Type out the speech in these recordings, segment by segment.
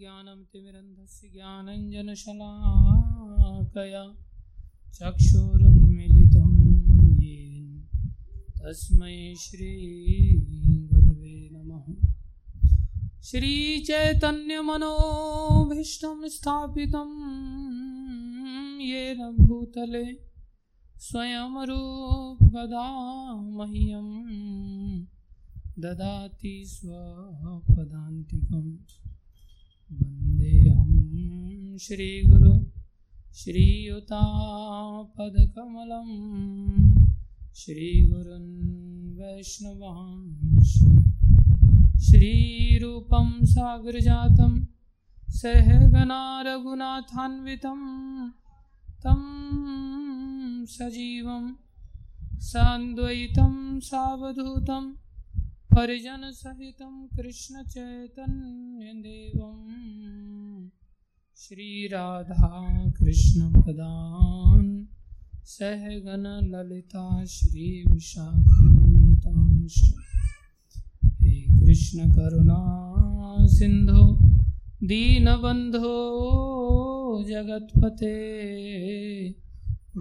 ज्ञानमतिमिरन्धस्य ज्ञानञ्जनशलाकया चक्षुरुन्मिलितं येन। तस्मै श्रीगुरुवे नमः। श्रीचैतन्यमनोभीष्टं स्थापितं येन भूतले स्वयं रूपदा मह्यं ददाति स्वपदान्तिकं वन्देऽहं श्रीगुरु श्रीयुतापदकमलं श्रीगुरुन् वैष्णवांश श्रीरूपं सागरजातं सहगना रघुनाथान्वितं तं सजीवं सान्द्वैतं सावधूतं परिजनसहितं कृष्णचैतन्यदेवं श्रीराधाकृष्णपदान् सहगणललिता श्रीविशाखान्वितांश्च हे कृष्णकरुणा सिन्धो दीनबन्धो जगत्पते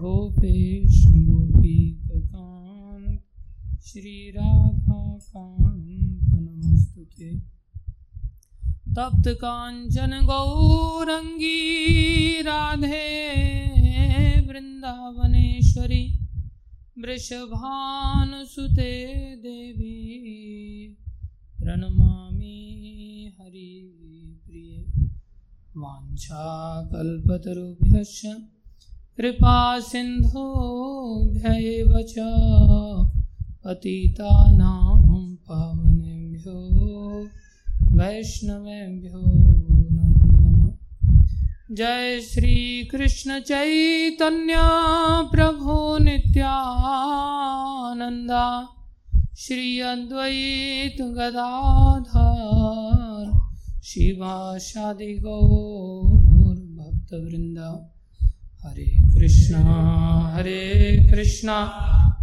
गोपेश गोपीकान्त श्रीराधाकान्त नमस्तुते तप्त काञ्चन गौरङ्गी राधे वृन्दावनेश्वरी, वृषभानुसुते देवी, प्रणमामि हरिप्रिये वाञ्छाकल्पतरुभ्यश्च कृपा सिन्धोभ्यैव च। पतितानां पावनेभ्यो वैष्णवेभ्यो नमो नमः। जय श्री कृष्ण चैतन्य प्रभु नित्यानंदा श्री अद्वैत गदाधर। शिवाशादि गौर भक्त हरे कृष्णा हरे कृष्णा।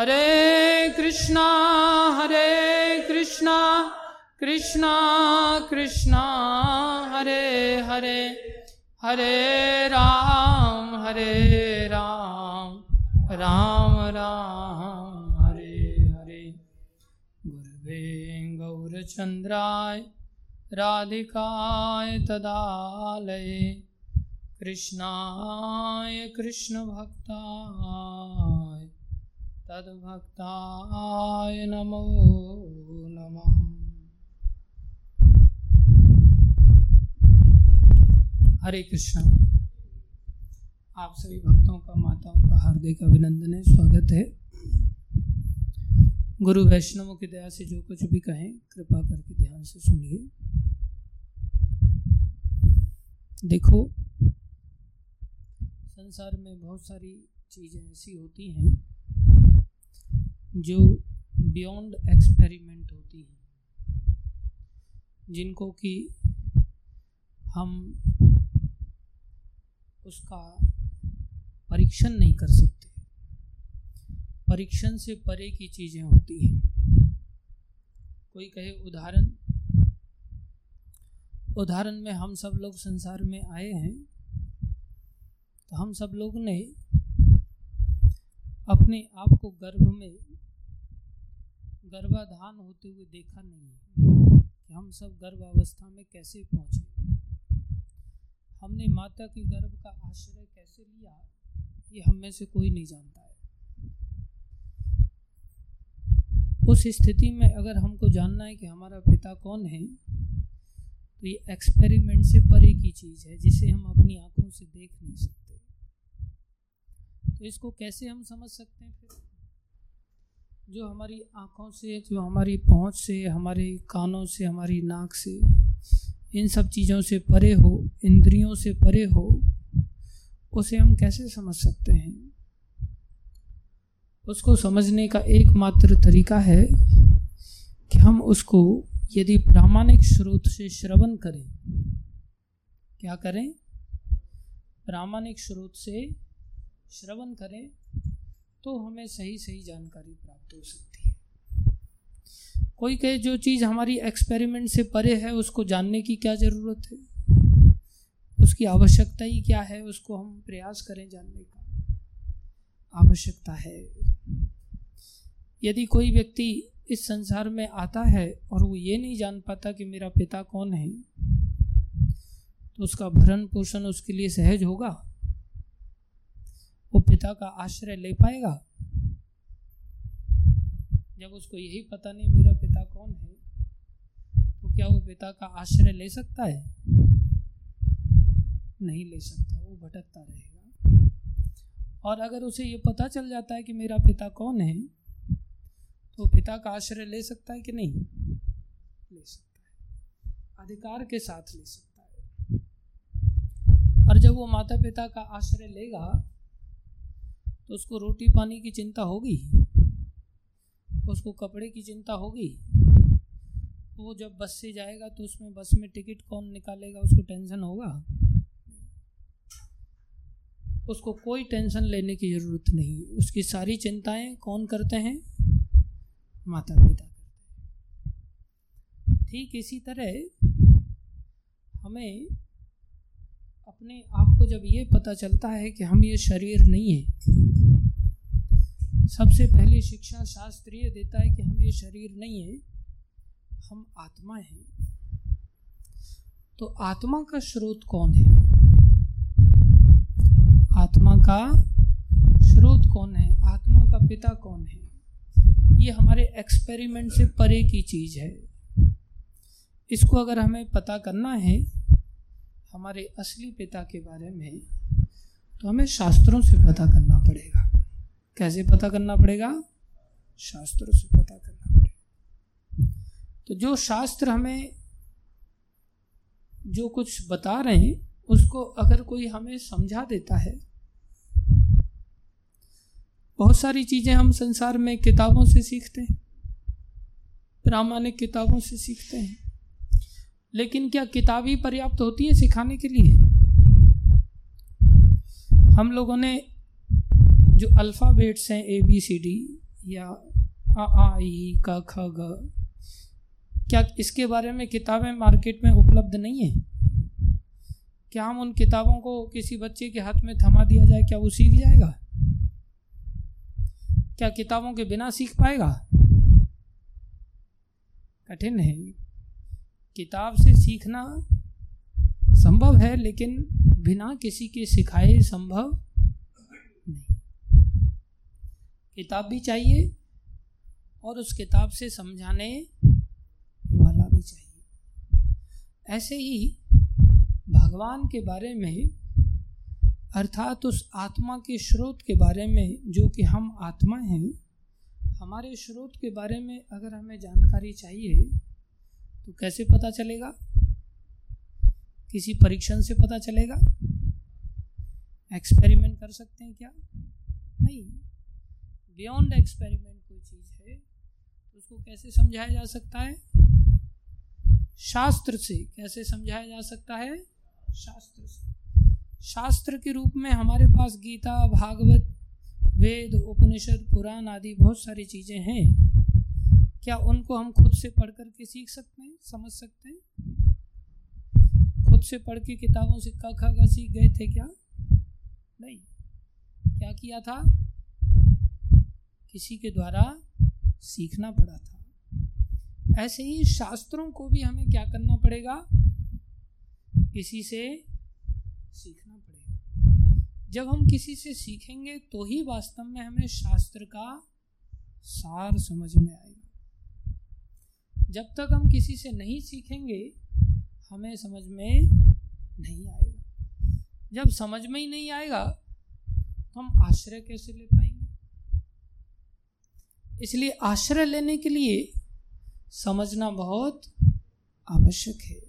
हरे कृष्णा हरे कृष्णा कृष्णा कृष्णा, हरे हरे हरे राम हरे राम राम राम, हरे हरे। गुरुवे गौरचन्द्राय राधिकाय तदालये, कृष्णाय कृष्णभक्ताय। तद्भक्ताय नमो नमः। हरे कृष्ण। आप सभी भक्तों का, माताओं का हार्दिक अभिनंदन है, स्वागत है। गुरु वैष्णवों की दया से जो कुछ भी कहें, कृपा करके ध्यान से सुनिए। देखो, संसार में बहुत सारी चीज़ें ऐसी होती हैं जो बियॉन्ड एक्सपेरिमेंट होती हैं, जिनको कि हम उसका परीक्षण नहीं कर सकते। परीक्षण से परे की चीज़ें होती हैं। कोई कहे उदाहरण उदाहरण में हम सब लोग संसार में आए हैं तो हम सब लोग ने अपने आप को गर्भ में गर्भाधान होते हुए देखा नहीं है कि हम सब गर्भावस्था में कैसे पहुँचे। हमने माता के गर्भ का आश्रय कैसे लिया, ये हम में से कोई नहीं जानता है। उस स्थिति में अगर हमको जानना है कि हमारा पिता कौन है तो ये एक्सपेरिमेंट से परे की चीज़ है, जिसे हम अपनी आँखों से देख नहीं सकते। तो इसको कैसे हम समझ सकते हैं फिर? जो हमारी आँखों से, जो हमारी पहुँच से, हमारे कानों से, हमारी नाक से, इन सब चीज़ों से परे हो, इंद्रियों से परे हो, उसे हम कैसे समझ सकते हैं? उसको समझने का एकमात्र तरीका है कि हम उसको यदि प्रामाणिक स्रोत से श्रवण करें, क्या करें? प्रामाणिक स्रोत से श्रवण करें तो हमें सही सही जानकारी प्राप्त हो सकती है। कोई कहे, जो चीज़ हमारी एक्सपेरिमेंट से परे है, उसको जानने की क्या ज़रूरत है? उसकी आवश्यकता ही क्या है? उसको हम प्रयास करें जानने का। आवश्यकता है। यदि कोई व्यक्ति इस संसार में आता है और वो ये नहीं जान पाता कि मेरा पिता कौन है तो उसका भरण पोषण उसके लिए सहज होगा? वो पिता का आश्रय ले पाएगा? जब उसको यही पता नहीं मेरा पिता कौन है तो क्या वो पिता का आश्रय ले सकता है? नहीं ले सकता, वो भटकता रहेगा। और अगर उसे ये पता चल जाता है कि मेरा पिता कौन है तो पिता का आश्रय ले सकता है कि नहीं? ले सकता है। अधिकार के साथ ले सकता है। और जब वो माता पिता का आश्रय लेगा तो उसको रोटी पानी की चिंता होगी उसको कपड़े की चिंता होगी वो जब बस से जाएगा तो उसमें बस में टिकट कौन निकालेगा, उसको टेंशन होगा? उसको कोई टेंशन लेने की ज़रूरत नहीं उसकी सारी चिंताएँ कौन करते हैं? माता पिता करते हैं। ठीक इसी तरह हमें अपने आप को जब ये पता चलता है कि हम ये शरीर नहीं है सबसे पहले शिक्षा शास्त्र ये देता है कि हम ये शरीर नहीं है, हम आत्मा हैं। तो आत्मा का स्रोत कौन है? आत्मा का स्रोत कौन है? आत्मा का पिता कौन है? ये हमारे एक्सपेरिमेंट से परे की चीज़ है। इसको अगर हमें पता करना है, हमारे असली पिता के बारे में तो हमें शास्त्रों से पता करना पड़ेगा। कैसे पता करना पड़ेगा? शास्त्रों से पता करना पड़ेगा। तो जो शास्त्र हमें जो कुछ बता रहे हैं, उसको अगर कोई हमें समझा देता है, बहुत सारी चीज़ें हम संसार में किताबों से सीखते हैं, प्रामाणिक किताबों से सीखते हैं। लेकिन क्या किताबी पर्याप्त होती है सिखाने के लिए? हम लोगों ने जो अल्फ़ाबेट्स हैं ए बी सी डी या आ आ ई का ख ग क्या इसके बारे में किताबें मार्केट में उपलब्ध नहीं है? क्या हम उन किताबों को किसी बच्चे के हाथ में थमा दिया जाए, क्या वो सीख जाएगा? क्या किताबों के बिना सीख पाएगा? कठिन है। किताब से सीखना संभव है, लेकिन बिना किसी के सिखाए संभव किताब भी चाहिए और उस किताब से समझाने वाला भी चाहिए। ऐसे ही भगवान के बारे में, अर्थात उस आत्मा के स्रोत के बारे में, जो कि हम आत्मा हैं, हमारे स्रोत के बारे में अगर हमें जानकारी चाहिए तो कैसे पता चलेगा? किसी परीक्षण से पता चलेगा? एक्सपेरिमेंट कर सकते हैं क्या? नहीं। बियॉन्ड एक्सपेरिमेंट कोई चीज़ है तो उसको कैसे समझाया जा सकता है? शास्त्र से कैसे समझाया जा सकता है? शास्त्र से। शास्त्र के रूप में हमारे पास गीता, भागवत, वेद, उपनिषद, पुराण आदि बहुत सारी चीज़ें हैं। क्या उनको हम खुद से पढ़ करके सीख सकते हैं, समझ सकते हैं? खुद से पढ़ के किताबों से क ख सीख गए थे क्या? नहीं। क्या किया था? किसी के द्वारा सीखना पड़ा था। ऐसे ही शास्त्रों को भी हमें क्या करना पड़ेगा? किसी से सीखना पड़ेगा। जब हम किसी से सीखेंगे तो ही वास्तव में हमें शास्त्र का सार समझ में आएगा। जब तक हम किसी से नहीं सीखेंगे, हमें समझ में नहीं आएगा। जब समझ में ही नहीं आएगा तो हम आश्रय कैसे ले पाएँगे? इसलिए आश्रय लेने के लिए समझना बहुत आवश्यक है।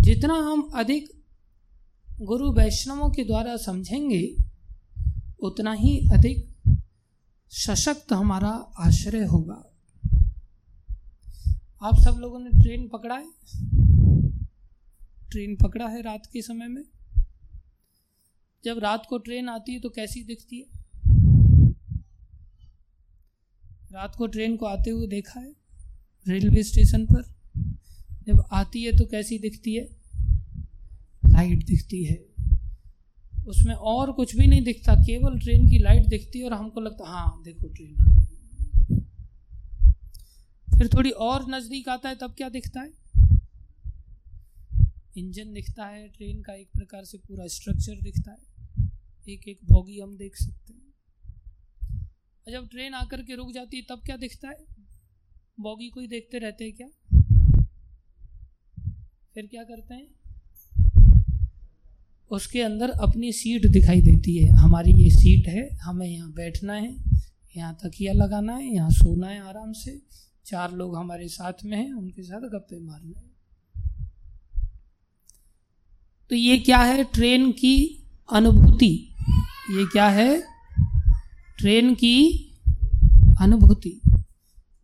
जितना हम अधिक गुरु वैष्णवों के द्वारा समझेंगे, उतना ही अधिक सशक्त हमारा आश्रय होगा। आप सब लोगों ने ट्रेन पकड़ा है? ट्रेन पकड़ा है रात के समय में? जब रात को ट्रेन आती है तो कैसी दिखती है? रात को ट्रेन को आते हुए देखा है, रेलवे स्टेशन पर। जब आती है तो कैसी दिखती है? लाइट दिखती है। उसमें और कुछ भी नहीं दिखता, केवल ट्रेन की लाइट दिखती है और हमको लगता हाँ देखो ट्रेन आ फिर थोड़ी और नज़दीक आता है, तब क्या दिखता है? इंजन दिखता है, ट्रेन का एक प्रकार से पूरा स्ट्रक्चर दिखता है। एक एक बॉगी हम देख सकते हैं। जब ट्रेन आकर के रुक जाती है, तब क्या दिखता है? बॉगी को ही देखते रहते हैं क्या? फिर क्या करते हैं? उसके अंदर अपनी सीट दिखाई देती है। हमारी ये सीट है, हमें यहाँ बैठना है, यहाँ तकिया लगाना है, यहाँ सोना है आराम से। चार लोग हमारे साथ में हैं, उनके साथ गप्पे मारना है। तो ये क्या है? ट्रेन की अनुभूति। ये क्या है? ट्रेन की अनुभूति।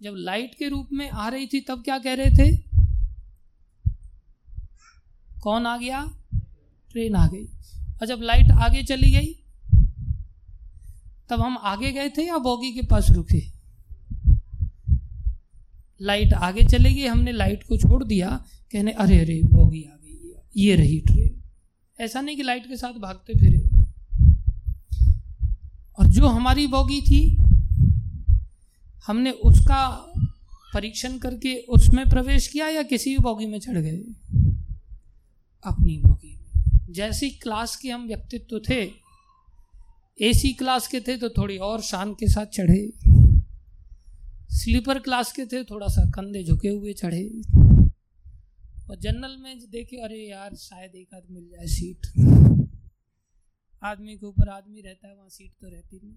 जब लाइट के रूप में आ रही थी, तब क्या कह रहे थे? कौन आ गया? ट्रेन आ गई। और जब लाइट आगे चली गई, तब हम आगे गए थे या बोगी के पास रुके? लाइट आगे चली गई, हमने लाइट को छोड़ दिया। कहने, अरे अरे, बोगी आ गई, ये रही ट्रेन। ऐसा नहीं कि लाइट के साथ भागते फिरे। और जो हमारी बोगी थी, हमने उसका परीक्षण करके उसमें प्रवेश किया या किसी भी बोगी में चढ़ गए? अपनी बोगी में। जैसी क्लास के हम व्यक्तित्व थे, एसी क्लास के थे तो थोड़ी और शान के साथ चढ़े। स्लीपर क्लास के थे, थोड़ा सा कंधे झुके हुए चढ़े। और जनरल में देखे, अरे यार, शायद एक आध मिल जाए सीट। आदमी के ऊपर आदमी रहता है, वहाँ सीट तो रहती नहीं।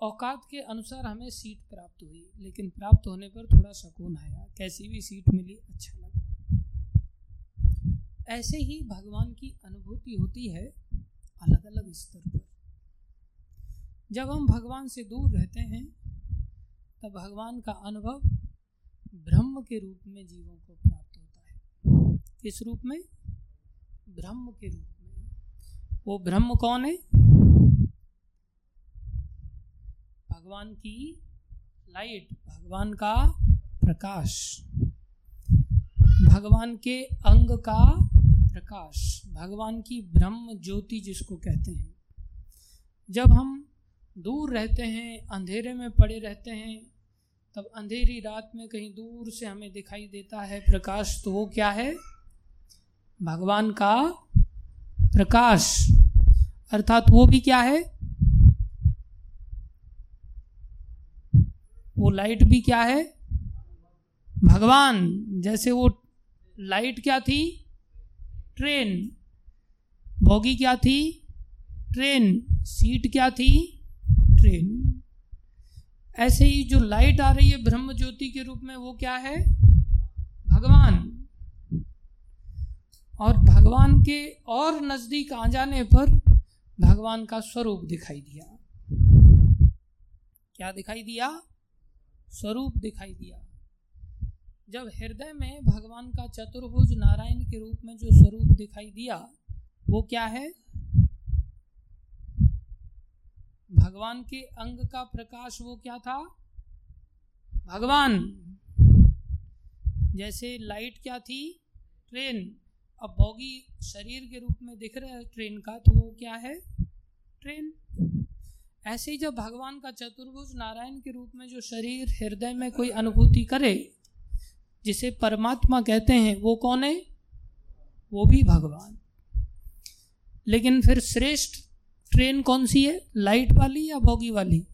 औकात के अनुसार हमें सीट प्राप्त हुई, लेकिन प्राप्त होने पर थोड़ा सुकून आया। कैसी भी सीट मिली अच्छा लगा। ऐसे ही भगवान की अनुभूति होती है अलग अलग स्तर पर। जब हम भगवान से दूर रहते हैं, तब भगवान का अनुभव ब्रह्म के रूप में जीवों को प्राप्त होता है। किस रूप में? ब्रह्म के रूप वो ब्रह्म कौन है? भगवान की लाइट भगवान का प्रकाश। भगवान के अंग का प्रकाश। भगवान की ब्रह्म ज्योति जिसको कहते हैं। जब हम दूर रहते हैं, अंधेरे में पड़े रहते हैं, तब अंधेरी रात में कहीं दूर से हमें दिखाई देता है प्रकाश तो वो क्या है? भगवान का प्रकाश। अर्थात वो भी क्या है? वो लाइट भी क्या है? भगवान। जैसे वो लाइट क्या थी? ट्रेन बोगी क्या थी? ट्रेन सीट क्या थी? ट्रेन ऐसे ही जो लाइट आ रही है ब्रह्म ज्योति के रूप में वो क्या है? भगवान। और भगवान के और नज़दीक आ जाने पर भगवान का स्वरूप दिखाई दिया। क्या दिखाई दिया? स्वरूप दिखाई दिया। जब हृदय में भगवान का चतुर्भुज नारायण के रूप में जो स्वरूप दिखाई दिया, वो क्या है? भगवान के अंग का प्रकाश वो क्या था? भगवान। जैसे लाइट क्या थी? ट्रेन। अब बोगी शरीर के रूप में दिख रहा है ट्रेन का तो वो क्या है? ट्रेन। ऐसे ही जब भगवान का चतुर्भुज नारायण के रूप में जो शरीर हृदय में कोई अनुभूति करे, जिसे परमात्मा कहते हैं, वो कौन है? वो भी भगवान। लेकिन फिर श्रेष्ठ ट्रेन कौन सी है? लाइट वाली या भोगी वाली?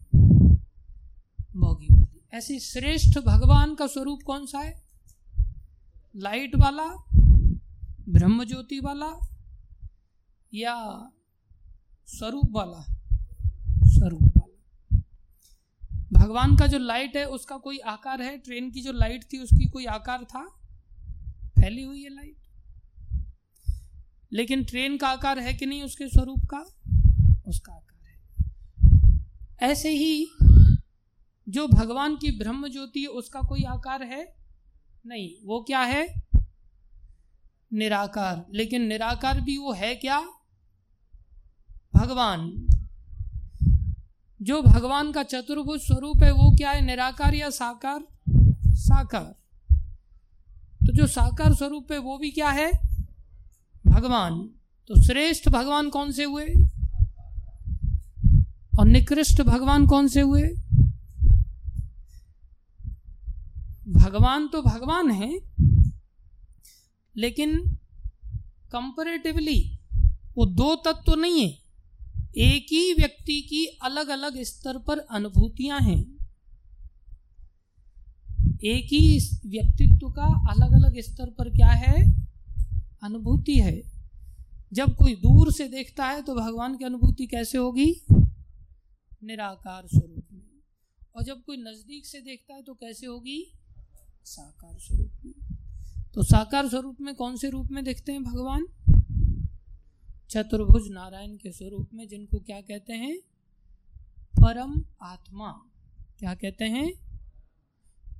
भोगी वाली। ऐसी श्रेष्ठ भगवान का स्वरूप कौन सा है? लाइट वाला ब्रह्म ज्योति वाला या स्वरूप वाला? स्वरूप वाला। भगवान का जो लाइट है, उसका कोई आकार है? ट्रेन की जो लाइट थी, उसकी कोई आकार था? फैली हुई है लाइट लेकिन ट्रेन का आकार है कि नहीं? उसके स्वरूप का? उसका आकार है। ऐसे ही जो भगवान की ब्रह्म ज्योति है, उसका कोई आकार है? नहीं। वो क्या है? निराकार। लेकिन निराकार भी वो है क्या? भगवान। जो भगवान का चतुर्भुज स्वरूप है, वो क्या है? निराकार या साकार? साकार। तो जो साकार स्वरूप है, वो भी क्या है? भगवान। तो श्रेष्ठ भगवान कौन से हुए? और निकृष्ट भगवान कौन से हुए? भगवान तो भगवान है लेकिन कंपेरेटिवली वो दो तत्व तो नहीं है। एक ही व्यक्ति की अलग अलग स्तर पर अनुभूतियाँ हैं। एक ही व्यक्तित्व का अलग अलग स्तर पर क्या है? अनुभूति है। जब कोई दूर से देखता है तो भगवान की अनुभूति कैसे होगी? निराकार स्वरूप में। और जब कोई नज़दीक से देखता है तो कैसे होगी? साकार स्वरूप में। तो साकार स्वरूप में कौन से रूप में देखते हैं भगवान? चतुर्भुज नारायण के स्वरूप में, जिनको क्या कहते हैं? परम आत्मा। क्या कहते हैं?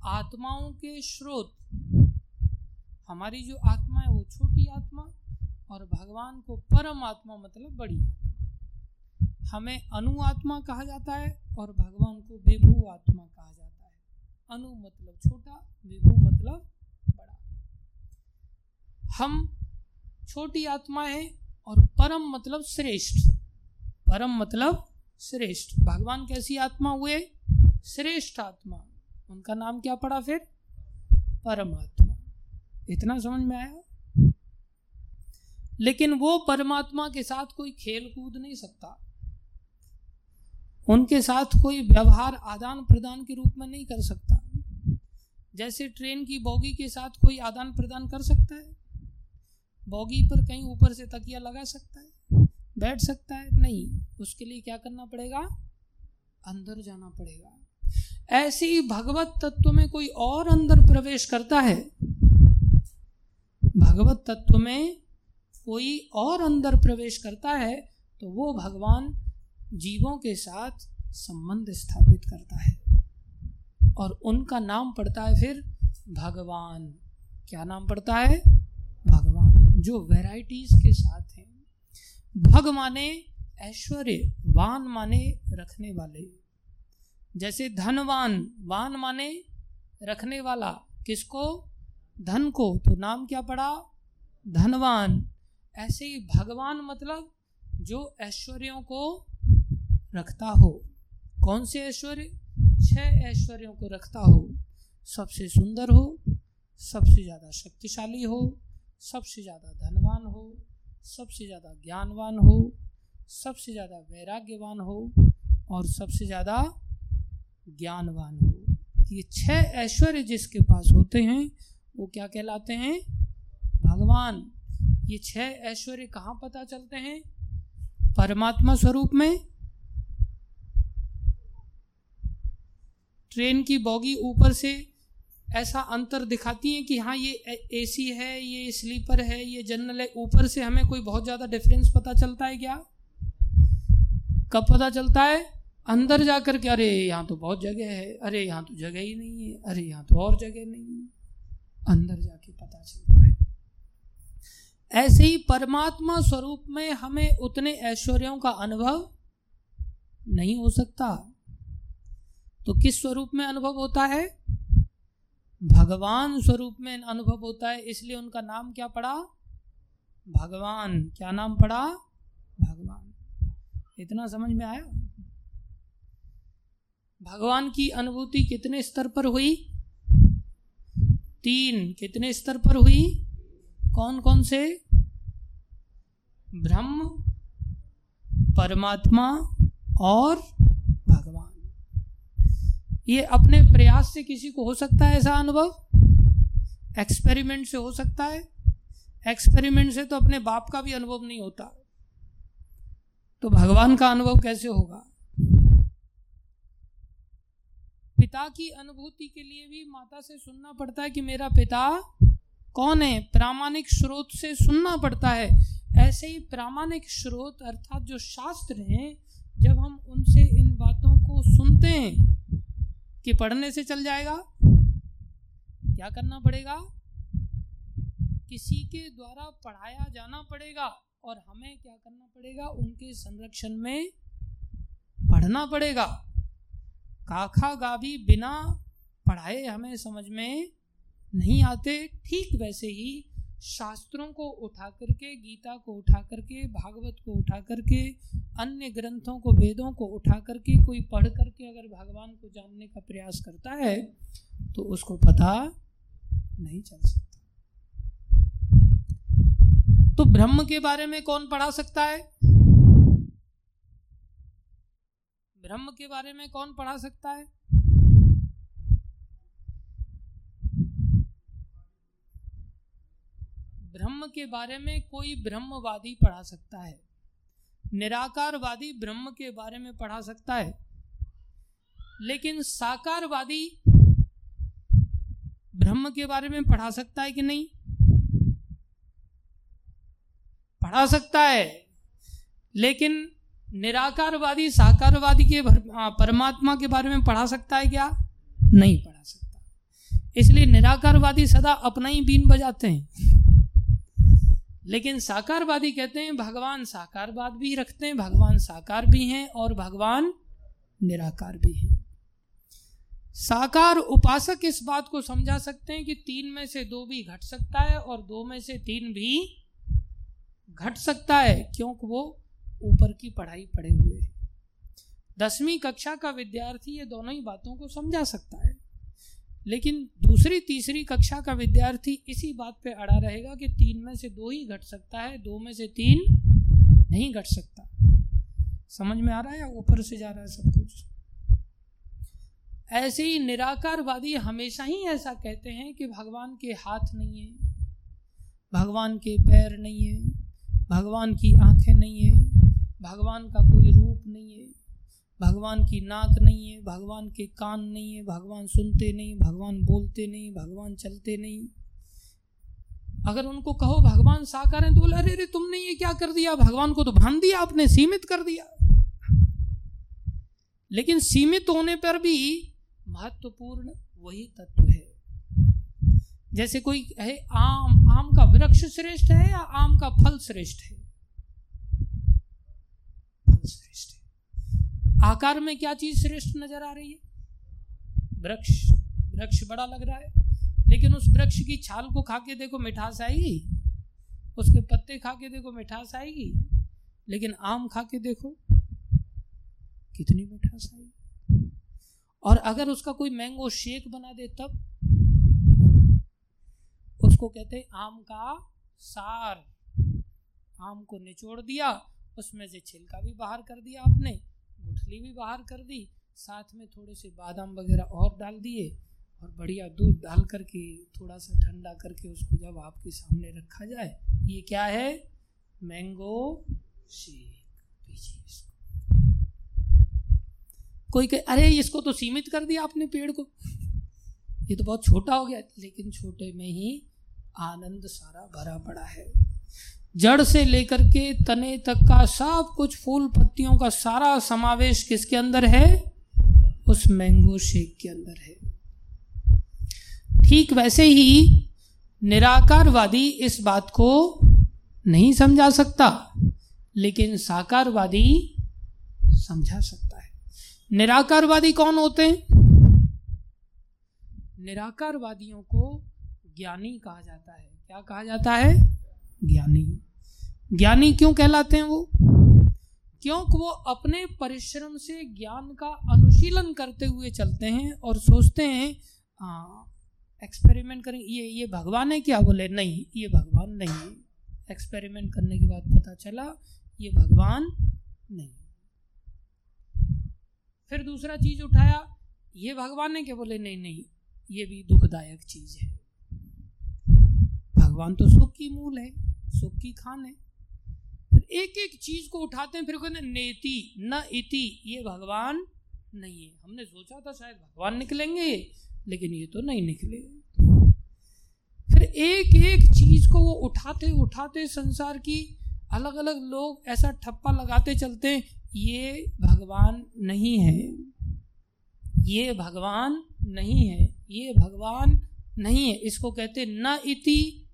आत्माओं के स्रोत। हमारी जो आत्मा है, वो छोटी आत्मा और भगवान को परम आत्मा मतलब बड़ी आत्मा। हमें अनु आत्मा कहा जाता है और भगवान को विभू आत्मा कहा जाता है। अनु मतलब छोटा, विभू मतलब हम छोटी आत्मा है और परम मतलब श्रेष्ठ। परम मतलब श्रेष्ठ। भगवान कैसी आत्मा हुए? श्रेष्ठ आत्मा। उनका नाम क्या पड़ा फिर? परमात्मा। इतना समझ में आया? लेकिन वो परमात्मा के साथ कोई खेल कूद नहीं सकता। उनके साथ कोई व्यवहार आदान प्रदान के रूप में नहीं कर सकता। जैसे ट्रेन की बोगी के साथ कोई आदान प्रदान कर सकता है? बोगी पर कहीं ऊपर से तकिया लगा सकता है, बैठ सकता है। नहीं, उसके लिए क्या करना पड़ेगा? अंदर जाना पड़ेगा। ऐसे ही भगवत तत्व में कोई और अंदर प्रवेश करता है? भगवत तत्व में कोई और अंदर प्रवेश करता है तो वो भगवान जीवों के साथ संबंध स्थापित करता है। और उनका नाम पड़ता है फिर भगवान। क्या नाम पड़ता है? भगवान। जो वैरायटीज के साथ हैं, भग माने ऐश्वर्य, वान माने रखने वाले। जैसे धनवान वान माने रखने वाला। किसको? धन को। तो नाम क्या पड़ा? धनवान ऐसे ही भगवान मतलब जो ऐश्वर्यों को रखता हो। कौन से ऐश्वर्य? छह ऐश्वर्यों को रखता हो। सबसे सुंदर हो, सबसे ज़्यादा शक्तिशाली हो सबसे ज़्यादा धनवान हो, सबसे ज़्यादा ज्ञानवान हो, सबसे ज़्यादा वैराग्यवान हो और सबसे ज़्यादा ज्ञानवान हो। ये छह ऐश्वर्य जिसके पास होते हैं, वो क्या कहलाते हैं? भगवान। ये छह ऐश्वर्य कहाँ पता चलते हैं? परमात्मा स्वरूप में। ट्रेन की बॉगी ऊपर से ऐसा अंतर दिखाती है कि हाँ ये एसी है, ये स्लीपर है, ये जनरल है। ऊपर से हमें कोई बहुत ज़्यादा डिफरेंस पता चलता है क्या? कब पता चलता है? अंदर जाकर के, अरे, यहाँ तो बहुत जगह है, अरे, यहाँ तो जगह ही नहीं है, अरे, यहाँ तो और जगह नहीं है। अंदर जाके पता चलता है। ऐसे ही परमात्मा स्वरूप में हमें उतने ऐश्वर्यों का अनुभव नहीं हो सकता। तो किस स्वरूप में अनुभव होता है? भगवान स्वरूप में अनुभव होता है, इसलिए उनका नाम क्या पड़ा? भगवान। क्या नाम पड़ा? भगवान। इतना समझ में आया? भगवान की अनुभूति कितने स्तर पर हुई? तीन। कितने स्तर पर हुई? कौन कौन से? ब्रह्म, परमात्मा और ये अपने प्रयास से किसी को हो सकता है ऐसा अनुभव? एक्सपेरिमेंट से हो सकता है। एक्सपेरिमेंट से तो अपने बाप का भी अनुभव नहीं होता। तो भगवान का अनुभव कैसे होगा? पिता की अनुभूति के लिए भी माता से सुनना पड़ता है कि मेरा पिता कौन है? प्रामाणिक स्रोत से सुनना पड़ता है। ऐसे ही प्रामाणिक स्रोत अर्थात जो शास्त्र हैं, जब हम उनसे इन बातों को सुनते हैं कि पढ़ने से चल जाएगा? क्या करना पड़ेगा? किसी के द्वारा पढ़ाया जाना पड़ेगा और हमें क्या करना पड़ेगा? उनके संरक्षण में पढ़ना पड़ेगा। काखा गाभी बिना पढ़ाए हमें समझ में नहीं आते। ठीक वैसे ही शास्त्रों को उठा करके, गीता को उठा करके, भागवत को उठा करके, अन्य ग्रंथों को, वेदों को उठा करके, कोई पढ़ करके अगर भगवान को जानने का प्रयास करता है तो उसको पता नहीं चल सकता। तो ब्रह्म के बारे में कौन पढ़ा सकता है? ब्रह्म के बारे में कौन पढ़ा सकता है? ब्रह्म के बारे में कोई ब्रह्मवादी पढ़ा सकता है? निराकारवादी ब्रह्म के बारे में पढ़ा सकता है। लेकिन साकारवादी ब्रह्म के बारे में पढ़ा सकता है कि नहीं? पढ़ा सकता है, लेकिन निराकारवादी साकारवादी के परमात्मा के बारे में पढ़ा सकता है क्या? नहीं पढ़ा सकता। इसलिए निराकारवादी सदा अपना ही बीन बजाते हैं। लेकिन साकारवादी कहते हैं, भगवान साकारवाद भी रखते हैं, भगवान साकार भी हैं और भगवान निराकार भी हैं। साकार उपासक इस बात को समझा सकते हैं कि तीन में से दो भी घट सकता है और दो में से तीन भी घट सकता है, क्योंकि वो ऊपर की पढ़ाई पढ़े हुए दसवीं कक्षा का विद्यार्थी ये दोनों ही बातों को समझा सकता है। लेकिन दूसरी, तीसरी कक्षा का विद्यार्थी इसी बात पे अड़ा रहेगा कि तीन में से दो ही घट सकता है, दो में से तीन नहीं घट सकता। समझ में आ रहा है या ऊपर से जा रहा है सब कुछ? ऐसे ही निराकारवादी हमेशा ही ऐसा कहते हैं कि भगवान के हाथ नहीं है, भगवान के पैर नहीं है, भगवान की आँखें नहीं है, भगवान का कोई रूप नहीं है। भगवान की नाक नहीं है, भगवान के कान नहीं है, भगवान सुनते नहीं, भगवान बोलते नहीं, भगवान चलते नहीं। अगर उनको कहो, भगवान साकार है तो बोले, अरे अरे, तुमने ये क्या कर दिया? भगवान को तो भान दिया आपने, सीमित कर दिया। लेकिन सीमित होने पर भी महत्वपूर्ण वही तत्व है। जैसे कोई है आम आम का वृक्ष श्रेष्ठ है या आम का फल श्रेष्ठ है? फल श्रेष्ठ। आकार में क्या चीज़ श्रेष्ठ नज़र आ रही है? वृक्ष वृक्ष बड़ा लग रहा है। लेकिन उस वृक्ष की छाल को खा के देखो मिठास आएगी। उसके पत्ते खा के देखो मिठास आएगी। लेकिन आम खा के देखो कितनी मिठास आएगी। और अगर उसका कोई मैंगो शेक बना दे तब? उसको कहते हैं आम का सार। आम को निचोड़ दिया, उसमें से छिलका भी बाहर कर दिया आपने। गुठली भी बाहर कर दी, साथ में थोड़े से बादाम वगैरह और डाल दिए और बढ़िया दूध डाल करके थोड़ा सा ठंडा करके उसको जब आपके सामने रखा जाए, ये क्या है? Mango shake. पीछे इसको। कोई कहे, अरे, इसको तो सीमित कर दिया आपने पेड़ को। ये तो बहुत छोटा हो गया, लेकिन छोटे में ही आनंद सारा भरा पड़ा है। जड़ से लेकर के तने तक का सब कुछ फूल पत्तियों का सारा समावेश किसके अंदर है? उस मैंगो शेक के अंदर है। ठीक वैसे ही निराकारवादी इस बात को नहीं समझा सकता, लेकिन साकारवादी समझा सकता है। निराकारवादी कौन होते हैं? निराकारवादियों को ज्ञानी कहा जाता है। क्या कहा जाता है? ज्ञानी। ज्ञानी क्यों कहलाते हैं वो? क्योंकि वो अपने परिश्रम से ज्ञान का अनुशीलन करते हुए चलते हैं और सोचते हैं एक्सपेरिमेंट करें, ये ये भगवान है क्या? बोले, नहीं, ये भगवान नहीं है। एक्सपेरिमेंट करने के बाद पता चला, ये भगवान नहीं फिर दूसरा चीज़ उठाया, ये भगवान है क्या? बोले, नहीं नहीं, ये भी दुखदायक चीज़ है। भगवान तो सुख की मूल है, सुख की खान है। एक एक चीज़ को उठाते हैं, फिर कहते हैं, नेति, न इति, ये भगवान नहीं है। हमने सोचा था शायद भगवान निकलेंगे, लेकिन ये तो नहीं निकले। फिर एक एक चीज़ को वो उठाते उठाते संसार की अलग अलग लोग ऐसा ठप्पा लगाते चलते, ये भगवान नहीं है, ये भगवान नहीं है, ये भगवान नहीं है। इसको कहते न इति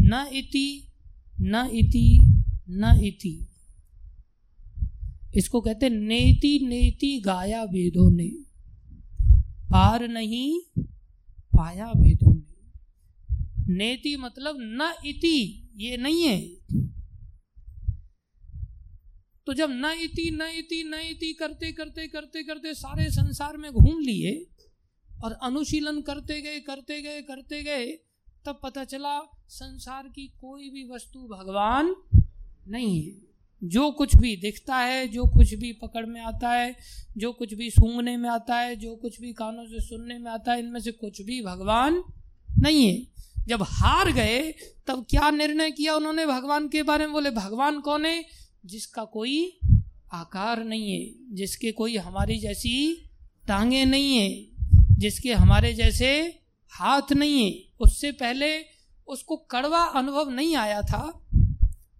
न इति न इति न इति। इसको कहते नेति नेति गाया वेदों ने। पार नहीं, पाया वेदों ने। नेति मतलब न इति, ये नहीं है। तो जब न इति न इति न इति करते करते करते करते सारे संसार में घूम लिए और अनुशीलन करते गए करते गए करते गए, तब पता चला संसार की कोई भी वस्तु भगवान नहीं है जो कुछ भी दिखता है, जो कुछ भी पकड़ में आता है, जो कुछ भी सूंघने में आता है, जो कुछ भी कानों से सुनने में आता है, इनमें से कुछ भी भगवान नहीं है। जब हार गए, तब क्या निर्णय किया उन्होंने भगवान के बारे में? बोले, भगवान कौन है? जिसका कोई आकार नहीं है, जिसके कोई हमारी जैसी टांगे नहीं है, जिसके हमारे जैसे हाथ नहीं है। उससे पहले उसको कड़वा अनुभव नहीं आया था।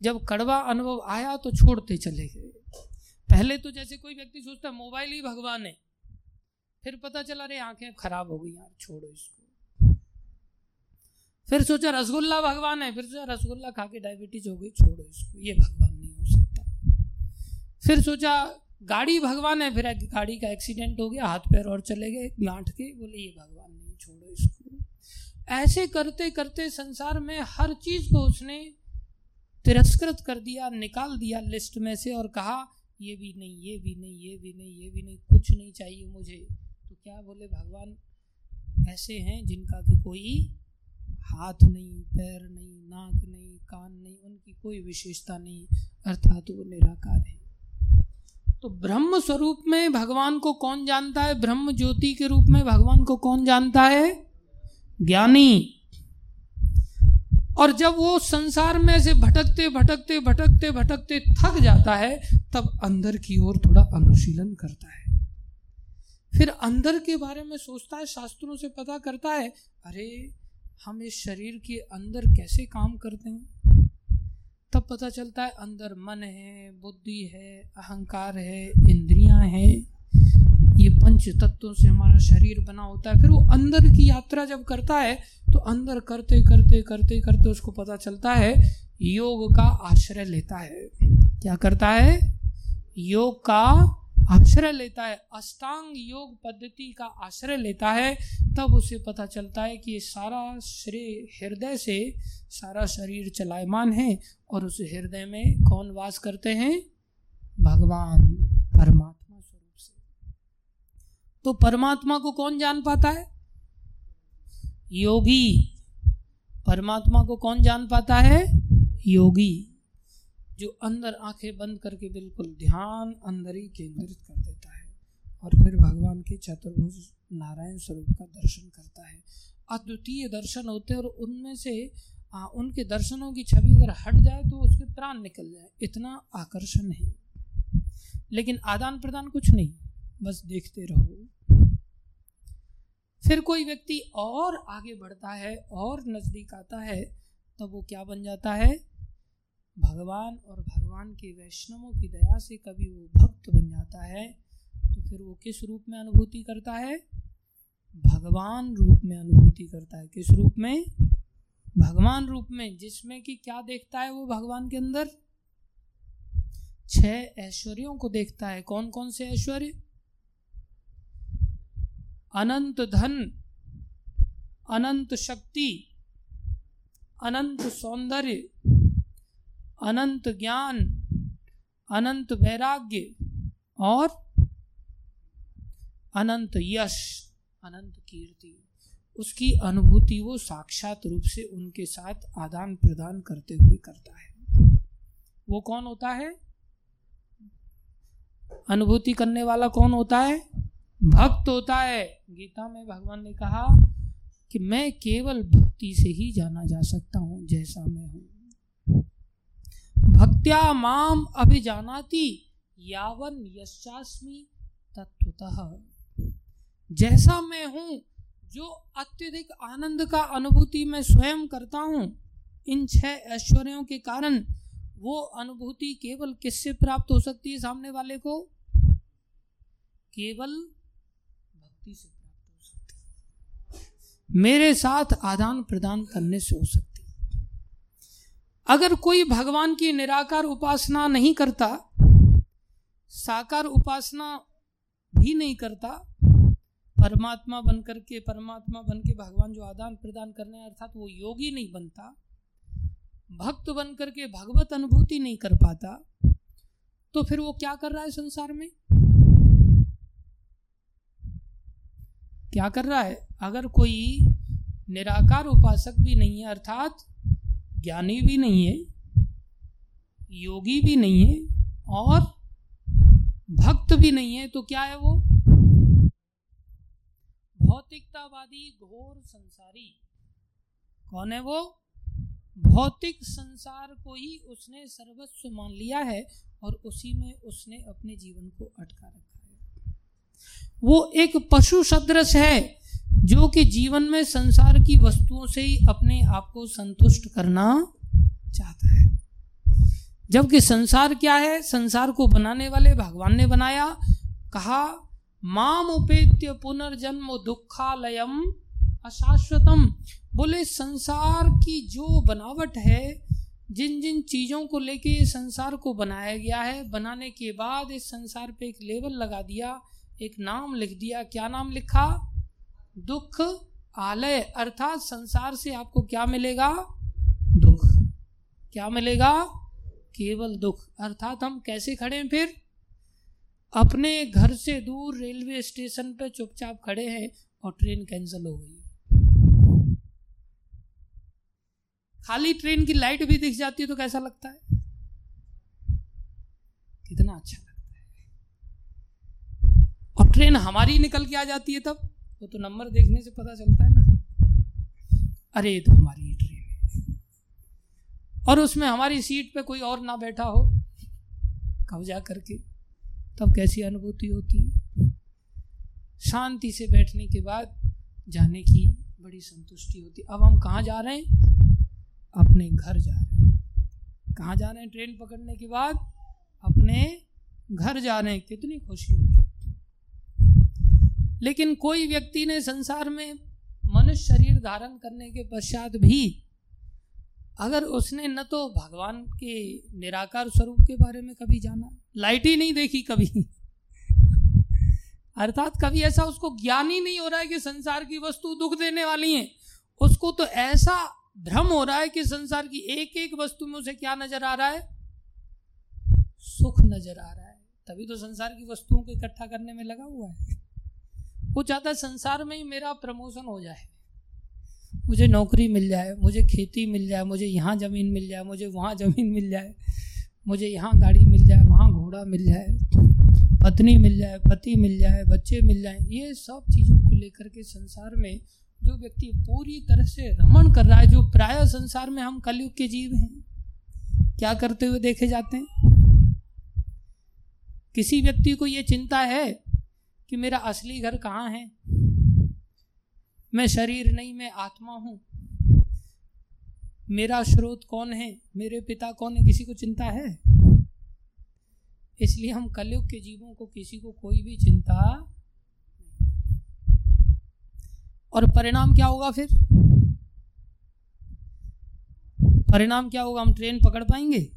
जब कड़वा अनुभव आया तो छोड़ते चले गए। पहले तो जैसे कोई व्यक्ति सोचता है मोबाइल ही भगवान है। फिर पता चला रे आँखें खराब हो गई यार, छोड़ो इसको। फिर सोचा, रसगुल्ला भगवान है। फिर सोचा, रसगुल्ला खा के डायबिटीज़ हो गई, छोड़ो इसको, ये भगवान नहीं हो सकता। फिर सोचा, गाड़ी भगवान है। फिर गाड़ी का एक्सीडेंट हो गया, हाथ पैर और चले गए गांठ के, बोले, ये भगवान नहीं, छोड़ो इसको। ऐसे करते करते संसार में हर चीज़ को उसने तिरस्कृत कर दिया, निकाल दिया लिस्ट में से और कहा, ये भी नहीं, ये भी नहीं, ये भी नहीं, ये भी नहीं, कुछ नहीं चाहिए मुझे। तो क्या बोले भगवान? ऐसे हैं जिनका कि कोई हाथ नहीं, पैर नहीं, नाक नहीं, कान नहीं, उनकी कोई विशेषता नहीं, अर्थात वो निराकार है। तो ब्रह्म स्वरूप में भगवान को कौन जानता है? ब्रह्म ज्योति के रूप में भगवान को कौन जानता है? ज्ञानी। और जब वो संसार में से भटकते भटकते भटकते भटकते थक जाता है, तब अंदर की ओर थोड़ा अनुशीलन करता है। फिर अंदर के बारे में सोचता है, शास्त्रों से पता करता है, अरे, हम इस शरीर के अंदर कैसे काम करते हैं? तब पता चलता है, अंदर मन है, बुद्धि है, अहंकार है, इंद्रियाँ हैं। पंच तत्वों से हमारा शरीर बना होता है। फिर वो अंदर की यात्रा जब करता है तो अंदर करते करते करते करते उसको पता चलता है, योग का आश्रय लेता है। क्या करता है? योग का आश्रय लेता है। अष्टांग योग पद्धति का आश्रय लेता है। तब उसे पता चलता है कि ये सारा श्रेय हृदय से सारा शरीर चलायमान है और उस हृदय में कौन वास करते हैं? भगवान, परमात्मा। तो परमात्मा को कौन जान पाता है? योगी। परमात्मा को कौन जान पाता है? योगी। जो अंदर आँखें बंद करके बिल्कुल ध्यान अंदर ही केंद्रित कर देता है और फिर भगवान के चतुर्भुज नारायण स्वरूप का दर्शन करता है। अद्वितीय दर्शन होते हैं और उनमें से आ, उनके दर्शनों की छवि अगर हट जाए तो उसके प्राण निकल जाए। इतना आकर्षण है। लेकिन आदान प्रदान कुछ नहीं। बस देखते रहो। फिर कोई व्यक्ति और आगे बढ़ता है, और नज़दीक आता है, तब वो क्या बन जाता है? भगवान, और भगवान के वैष्णवों की दया से कभी वो भक्त बन जाता है। तो फिर वो किस रूप में अनुभूति करता है? भगवान रूप में अनुभूति करता है। किस रूप में? भगवान रूप में, जिसमें कि क्या देखता है वो भगवान के अंदर? छह ऐश्वर्यों को देखता है। कौन कौन से ऐश्वर्य? अनंत धन, अनंत शक्ति, अनंत सौंदर्य, अनंत ज्ञान, अनंत वैराग्य और अनंत यश, अनंत कीर्ति। उसकी अनुभूति वो साक्षात रूप से उनके साथ आदान प्रदान करते हुए करता है। वो कौन होता है? अनुभूति करने वाला कौन होता है? भक्त होता है। गीता में भगवान ने कहा कि मैं केवल भक्ति से ही जाना जा सकता हूँ, जैसा मैं हूँ। भक्त्या माम अभिजानाति यावन यशास्मी तत्वतः जैसा मैं हूँ, जो अत्यधिक आनंद का अनुभूति मैं स्वयं करता हूँ, इन छह ऐश्वर्यों के कारण वो अनुभूति केवल किससे प्राप्त हो सकती है सामने वाले को? केवल भक्ति से प्राप्त हो सकती मेरे साथ आदान प्रदान करने से हो सकती अगर कोई भगवान की निराकार उपासना नहीं करता, साकार उपासना भी नहीं करता, परमात्मा बनकर के, परमात्मा बन के भगवान जो आदान प्रदान करने अर्थात वो योगी नहीं बनता, भक्त बन करके भगवत अनुभूति नहीं कर पाता तो फिर वो क्या कर रहा है संसार में? क्या कर रहा है? अगर कोई निराकार उपासक भी नहीं है, अर्थात ज्ञानी भी नहीं है, योगी भी नहीं है, और भक्त भी नहीं है तो क्या है वो? भौतिकतावादी घोर संसारी। कौन है वो? भौतिक संसार को ही उसने सर्वस्व मान लिया है और उसी में उसने अपने जीवन को अटका रखा वो एक पशु सदृश है, जो कि जीवन में संसार की वस्तुओं से ही अपने आप को संतुष्ट करना चाहता है। जबकि संसार क्या है? संसार को बनाने वाले भगवान ने बनाया, कहा, माम उपेत्य पुनर्जन्म दुखालयम अशाश्वतम। बोले, संसार की जो बनावट है, जिन जिन चीज़ों को लेके संसार को बनाया गया है, बनाने के बाद इस संसार पे एक लेबल लगा दिया एक नाम लिख दिया। क्या नाम लिखा? दुख आलय। अर्थात संसार से आपको क्या मिलेगा? दुख। क्या मिलेगा? केवल दुख। अर्थात हम कैसे खड़े हैं फिर? अपने घर से दूर रेलवे स्टेशन पर चुपचाप खड़े हैं और ट्रेन कैंसिल हो गई। खाली ट्रेन की लाइट भी दिख जाती है तो कैसा लगता है? कितना अच्छा और ट्रेन हमारी निकल के आ जाती है तब? वो तो नंबर देखने से पता चलता है ना। अरे, ये तो हमारी ट्रेन है। और उसमें हमारी सीट पे कोई और ना बैठा हो, कब्जा करके, तब कैसी अनुभूति होती? है शांति से बैठने के बाद जाने की बड़ी संतुष्टि होती। अब हम कहाँ जा रहे हैं? अपने घर जा रहे हैं। कहाँ जा रहे हैं ट्रेन पकड़ने के बाद? अपने घर जा रहे हैं। कितनी खुशी होगी। लेकिन कोई व्यक्ति ने संसार में मनुष्य शरीर धारण करने के पश्चात भी अगर उसने न तो भगवान के निराकार स्वरूप के बारे में कभी जाना, लाइट ही नहीं देखी कभी। अर्थात कभी ऐसा उसको ज्ञान ही नहीं हो रहा है कि संसार की वस्तु दुख देने वाली है। उसको तो ऐसा भ्रम हो रहा है कि संसार की एक एक वस्तु में उसे क्या नज़र आ रहा है? सुख नज़र आ रहा है। तभी तो संसार की वस्तुओं को इकट्ठा करने में लगा हुआ है। वो चाहता संसार में ही मेरा प्रमोशन हो जाए। मुझे नौकरी मिल जाए, मुझे खेती मिल जाए, मुझे यहाँ ज़मीन मिल जाए, मुझे वहाँ ज़मीन मिल जाए, मुझे यहाँ गाड़ी मिल जाए, वहाँ घोड़ा मिल जाए, पत्नी मिल जाए, पति मिल जाए, बच्चे मिल जाए, ये सब चीज़ों को लेकर के संसार में जो व्यक्ति पूरी तरह से रमण कर रहा है, जो प्राय संसार में हम कलयुग के जीव हैं, क्या करते हुए देखे जाते हैं? किसी व्यक्ति को ये चिंता है कि मेरा असली घर कहाँ है? मैं शरीर नहीं, मैं आत्मा हूँ। मेरा स्रोत कौन है? मेरे पिता कौन है? किसी को चिंता है? इसलिए हम कलयुग के जीवों को किसी को कोई भी चिंता और परिणाम क्या होगा फिर? परिणाम क्या होगा? हम ट्रेन पकड़ पाएँगे?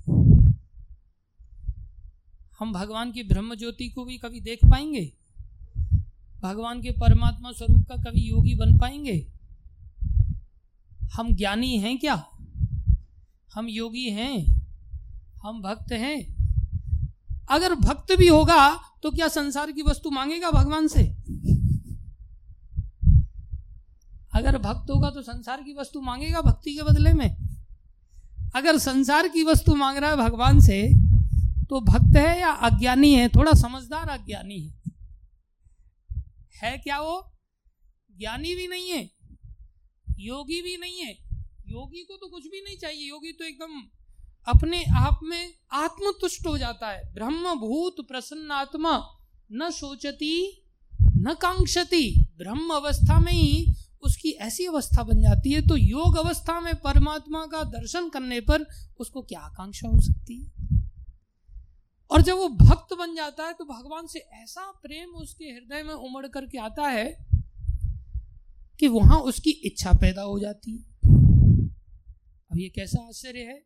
हम भगवान की ब्रह्म ज्योति को भी कभी देख पाएँगे? भगवान के परमात्मा स्वरूप का कभी योगी बन पाएँगे? हम ज्ञानी हैं क्या? हम योगी हैं? हम भक्त हैं? अगर भक्त भी होगा तो क्या संसार की वस्तु मांगेगा भगवान से? अगर भक्त होगा तो संसार की वस्तु मांगेगा भक्ति के बदले में? अगर संसार की वस्तु मांग रहा है भगवान से तो भक्त है या अज्ञानी है? थोड़ा समझदार अज्ञानी है। है क्या वो? ज्ञानी भी नहीं है। योगी भी नहीं है। योगी को तो कुछ भी नहीं चाहिए। योगी तो एकदम अपने आप में आत्मतुष्ट हो जाता है। ब्रह्म भूत प्रसन्न आत्मा न सोचती, न कांक्षती। ब्रह्म अवस्था में ही उसकी ऐसी अवस्था बन जाती है तो योग अवस्था में परमात्मा का दर्शन करने पर उसको क्या आकांक्षा हो सकती है? और जब वो भक्त बन जाता है तो भगवान से ऐसा प्रेम उसके हृदय में उमड़ करके आता है कि वहाँ उसकी इच्छा पैदा हो जाती है। अब ये कैसा आश्चर्य है?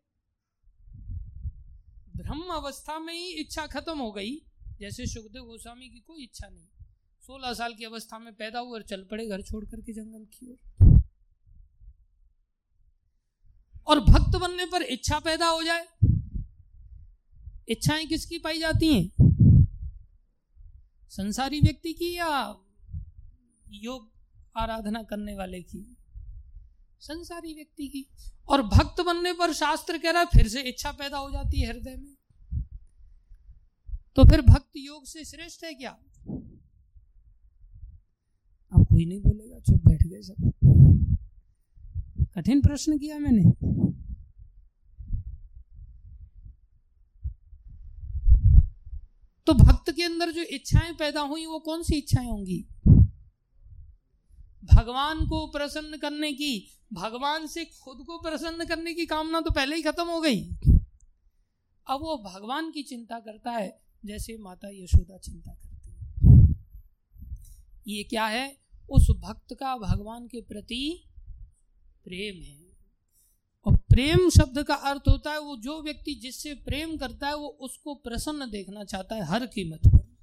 ब्रह्म अवस्था में ही इच्छा खत्म हो गई। जैसे सुखदेव गोस्वामी की कोई इच्छा नहीं। सोलह साल की अवस्था में पैदा हुए और चल पड़े घर छोड़ करके जंगल की ओर। और भक्त बनने पर इच्छा पैदा हो जाए इच्छाएँ किसकी पाई जाती हैं? संसारी व्यक्ति की या योग आराधना करने वाले की? संसारी व्यक्ति की। और भक्त बनने पर शास्त्र कह रहा है, फिर से इच्छा पैदा हो जाती है हृदय में। तो फिर भक्त योग से श्रेष्ठ है क्या? अब कोई नहीं बोलेगा, चुप बैठ गए सब। कठिन प्रश्न किया मैंने। तो भक्त के अंदर जो इच्छाएँ पैदा हुई, वो कौन सी इच्छाएँ होंगी? भगवान को प्रसन्न करने की, भगवान से खुद को प्रसन्न करने की कामना तो पहले ही खत्म हो गई। अब वो भगवान की चिंता करता है, जैसे माता यशोदा चिंता करती है। ये क्या है? उस भक्त का भगवान के प्रति प्रेम है। प्रेम शब्द का अर्थ होता है, वो जो व्यक्ति जिससे प्रेम करता है, वो उसको प्रसन्न देखना चाहता है हर कीमत पर।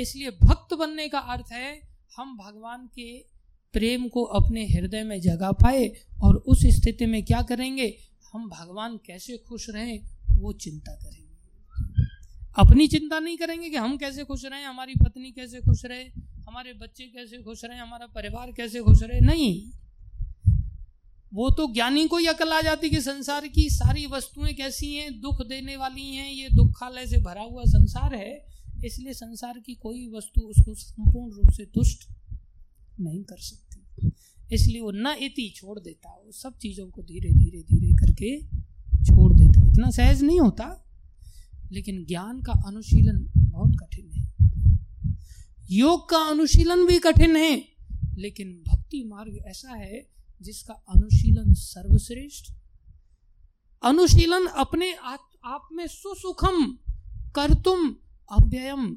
इसलिए भक्त बनने का अर्थ है, हम भगवान के प्रेम को अपने हृदय में जगा पाए और उस स्थिति में क्या करेंगे? हम भगवान कैसे खुश रहें, वो चिंता करेंगे। अपनी चिंता नहीं करेंगे कि हम कैसे खुश रहें, हमारी पत्नी कैसे खुश रहे, हमारे बच्चे कैसे खुश रहे, हमारा परिवार कैसे खुश रहे, नहीं। वो तो ज्ञानी को ही अकल आ जाती कि संसार की सारी वस्तुएँ कैसी हैं, दुख देने वाली हैं, ये दुखालय से भरा हुआ संसार है, इसलिए संसार की कोई वस्तु उसको संपूर्ण रूप से तुष्ट नहीं कर सकती। इसलिए वो न इति छोड़ देता, वो सब चीज़ों को धीरे धीरे धीरे करके छोड़ देता। इतना सहज नहीं होता, लेकिन ज्ञान का अनुशीलन बहुत कठिन है। योग का अनुशीलन भी कठिन है, लेकिन भक्ति मार्ग ऐसा है जिसका अनुशीलन सर्वश्रेष्ठ, अनुशीलन अपने आप में सुसुखम कर तुम अव्ययम।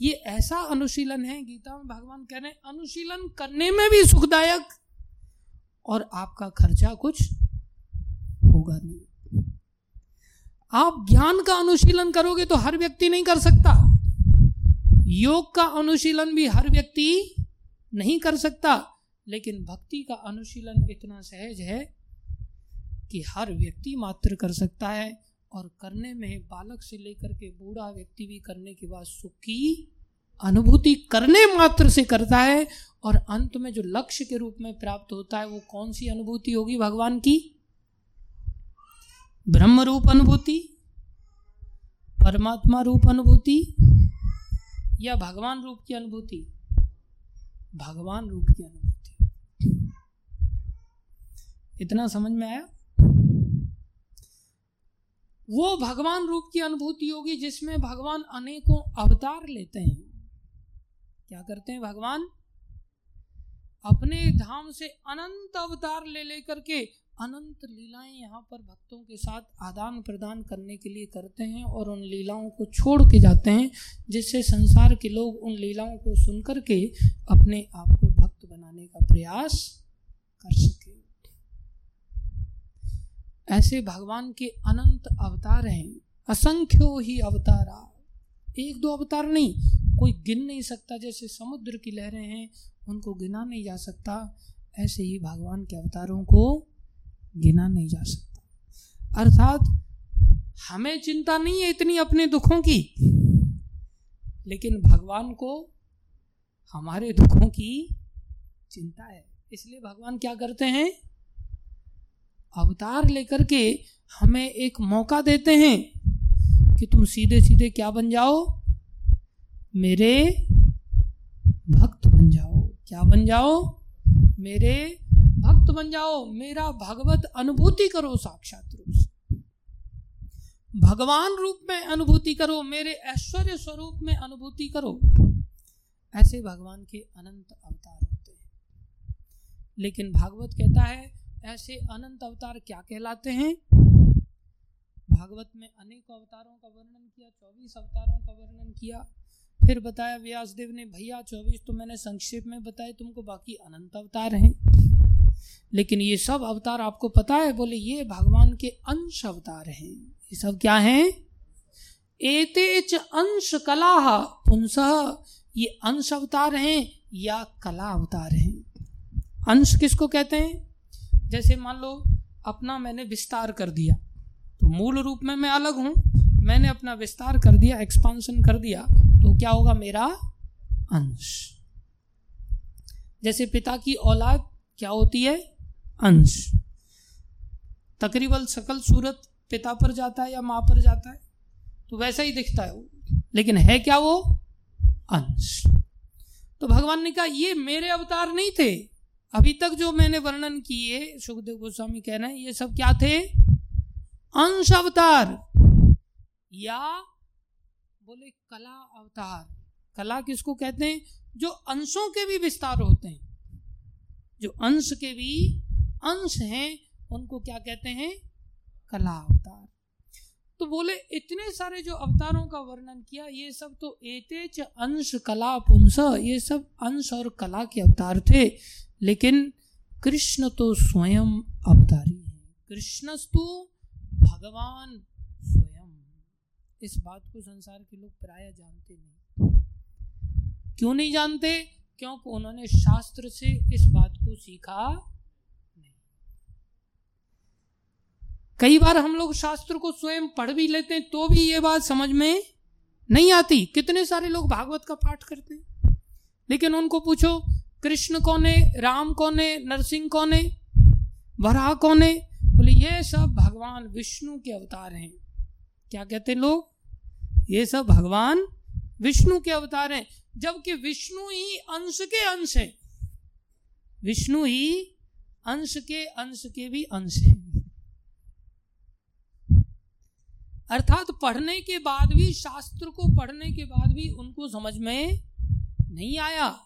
ये ऐसा अनुशीलन है, गीता में भगवान कह रहे हैं, अनुशीलन करने में भी सुखदायक और आपका खर्चा कुछ होगा नहीं। आप ज्ञान का अनुशीलन करोगे तो हर व्यक्ति नहीं कर सकता। योग का अनुशीलन भी हर व्यक्ति नहीं कर सकता। लेकिन भक्ति का अनुशीलन इतना सहज है कि हर व्यक्ति मात्र कर सकता है और करने में बालक से लेकर के बूढ़ा व्यक्ति भी करने के बाद सुख की अनुभूति करने मात्र से करता है और अंत में जो लक्ष्य के रूप में प्राप्त होता है, वो कौन सी अनुभूति होगी भगवान की? ब्रह्म रूप अनुभूति, परमात्मा रूप अनुभूति या भगवान रूप की अनुभूति? भगवान रूप की अनुभूति। इतना समझ में आया? वो भगवान रूप की अनुभूति होगी जिसमें भगवान अनेकों अवतार लेते हैं। क्या करते हैं भगवान? अपने धाम से अनंत अवतार ले लेकर के अनंत लीलाएँ यहाँ पर भक्तों के साथ आदान प्रदान करने के लिए करते हैं और उन लीलाओं को छोड़ के जाते हैं, जिससे संसार के लोग उन लीलाओं को सुन करके अपने आप को भक्त बनाने का प्रयास कर सके। ऐसे भगवान के अनंत अवतार हैं। असंख्यो ही अवतारा। एक दो अवतार नहीं, कोई गिन नहीं सकता। जैसे समुद्र की लहरें हैं, उनको गिना नहीं जा सकता। ऐसे ही भगवान के अवतारों को गिना नहीं जा सकता। अर्थात, हमें चिंता नहीं है इतनी अपने दुखों की। लेकिन भगवान को हमारे दुखों की चिंता है। इसलिए भगवान क्या करते हैं? अवतार लेकर के हमें एक मौका देते हैं कि तुम सीधे सीधे क्या बन जाओ? मेरे भक्त बन जाओ। क्या बन जाओ? मेरे भक्त बन जाओ। मेरा भगवत अनुभूति करो, साक्षात रूप से। भगवान रूप में अनुभूति करो। मेरे ऐश्वर्य स्वरूप में अनुभूति करो। ऐसे भगवान के अनंत अवतार होते हैं। लेकिन भागवत कहता है ऐसे अनंत अवतार क्या कहलाते हैं? भागवत में अनेक अवतारों का वर्णन किया, चौबीस अवतारों का वर्णन किया। फिर बताया, व्यासदेव ने, भैया, चौबीस तो मैंने संक्षेप में बताया तुमको बाकी अनंत अवतार हैं। लेकिन ये सब अवतार आपको पता है? बोले, ये भगवान के अंश अवतार हैं। ये सब क्या हैं? एतेच अंश कला। पुंस ये अंश अवतार हैं या कला अवतार हैं। अंश किसको कहते हैं? जैसे मान लो अपना मैंने विस्तार कर दिया तो मूल रूप में मैं अलग हूँ। मैंने अपना विस्तार कर दिया एक्सपांशन कर दिया तो क्या होगा मेरा अंश? जैसे पिता की औलाद, क्या होती है? अंश। तकरीबन सकल सूरत पिता पर जाता है या माँ पर जाता है? तो वैसा ही दिखता है वो। लेकिन है क्या वो? अंश। तो भगवान ने कहा, ये मेरे अवतार नहीं थे। अभी तक जो मैंने वर्णन किए, सुखदेव गोस्वामी कह रहे हैं, ये सब क्या थे? अंश अवतार या बोले कला अवतार। कला किसको कहते हैं? जो अंशों के भी विस्तार होते हैं। जो अंश के भी अंश हैं, उनको क्या कहते हैं? कला अवतार। तो बोले, इतने सारे जो अवतारों का वर्णन किया, ये सब तो एतेच अंश कला पुंस, ये सब अंश और कला के अवतार थे, लेकिन कृष्ण तो स्वयं अवतारी है। कृष्णस्तु भगवान स्वयं। इस बात को संसार के लोग प्राय जानते नहीं। क्यों नहीं जानते? क्योंकि उन्होंने शास्त्र से इस बात को सीखा नहीं कई बार हम लोग शास्त्र को स्वयं पढ़ भी लेते हैं तो भी ये बात समझ में नहीं आती। कितने सारे लोग भागवत का पाठ करते हैं। लेकिन उनको पूछो, कृष्ण कौन है, राम कौन है, नरसिंह कौन है, वराह कौन है? बोले, ये सब भगवान विष्णु के अवतार हैं। क्या कहते हैं लोग? ये सब भगवान विष्णु के अवतार हैं। जबकि विष्णु ही अंश के अंश है। विष्णु ही अंश के अंश के भी अंश है। अर्थात पढ़ने के बाद भी, शास्त्र को पढ़ने के बाद भी उनको समझ में नहीं आया।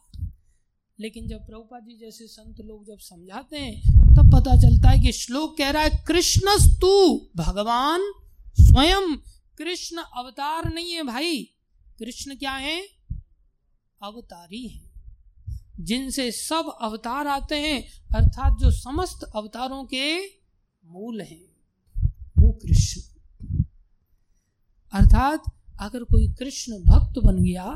लेकिन जब प्रभुपा जी जैसे संत लोग जब समझाते हैं, तब पता चलता है कि श्लोक कह रहा है, कृष्णस्तु, भगवान स्वयं। कृष्ण अवतार नहीं है भाई। कृष्ण क्या है? अवतारी है। जिनसे सब अवतार आते हैं, अर्थात जो समस्त अवतारों के मूल हैं, वो कृष्ण। अर्थात अगर कोई कृष्ण भक्त बन गया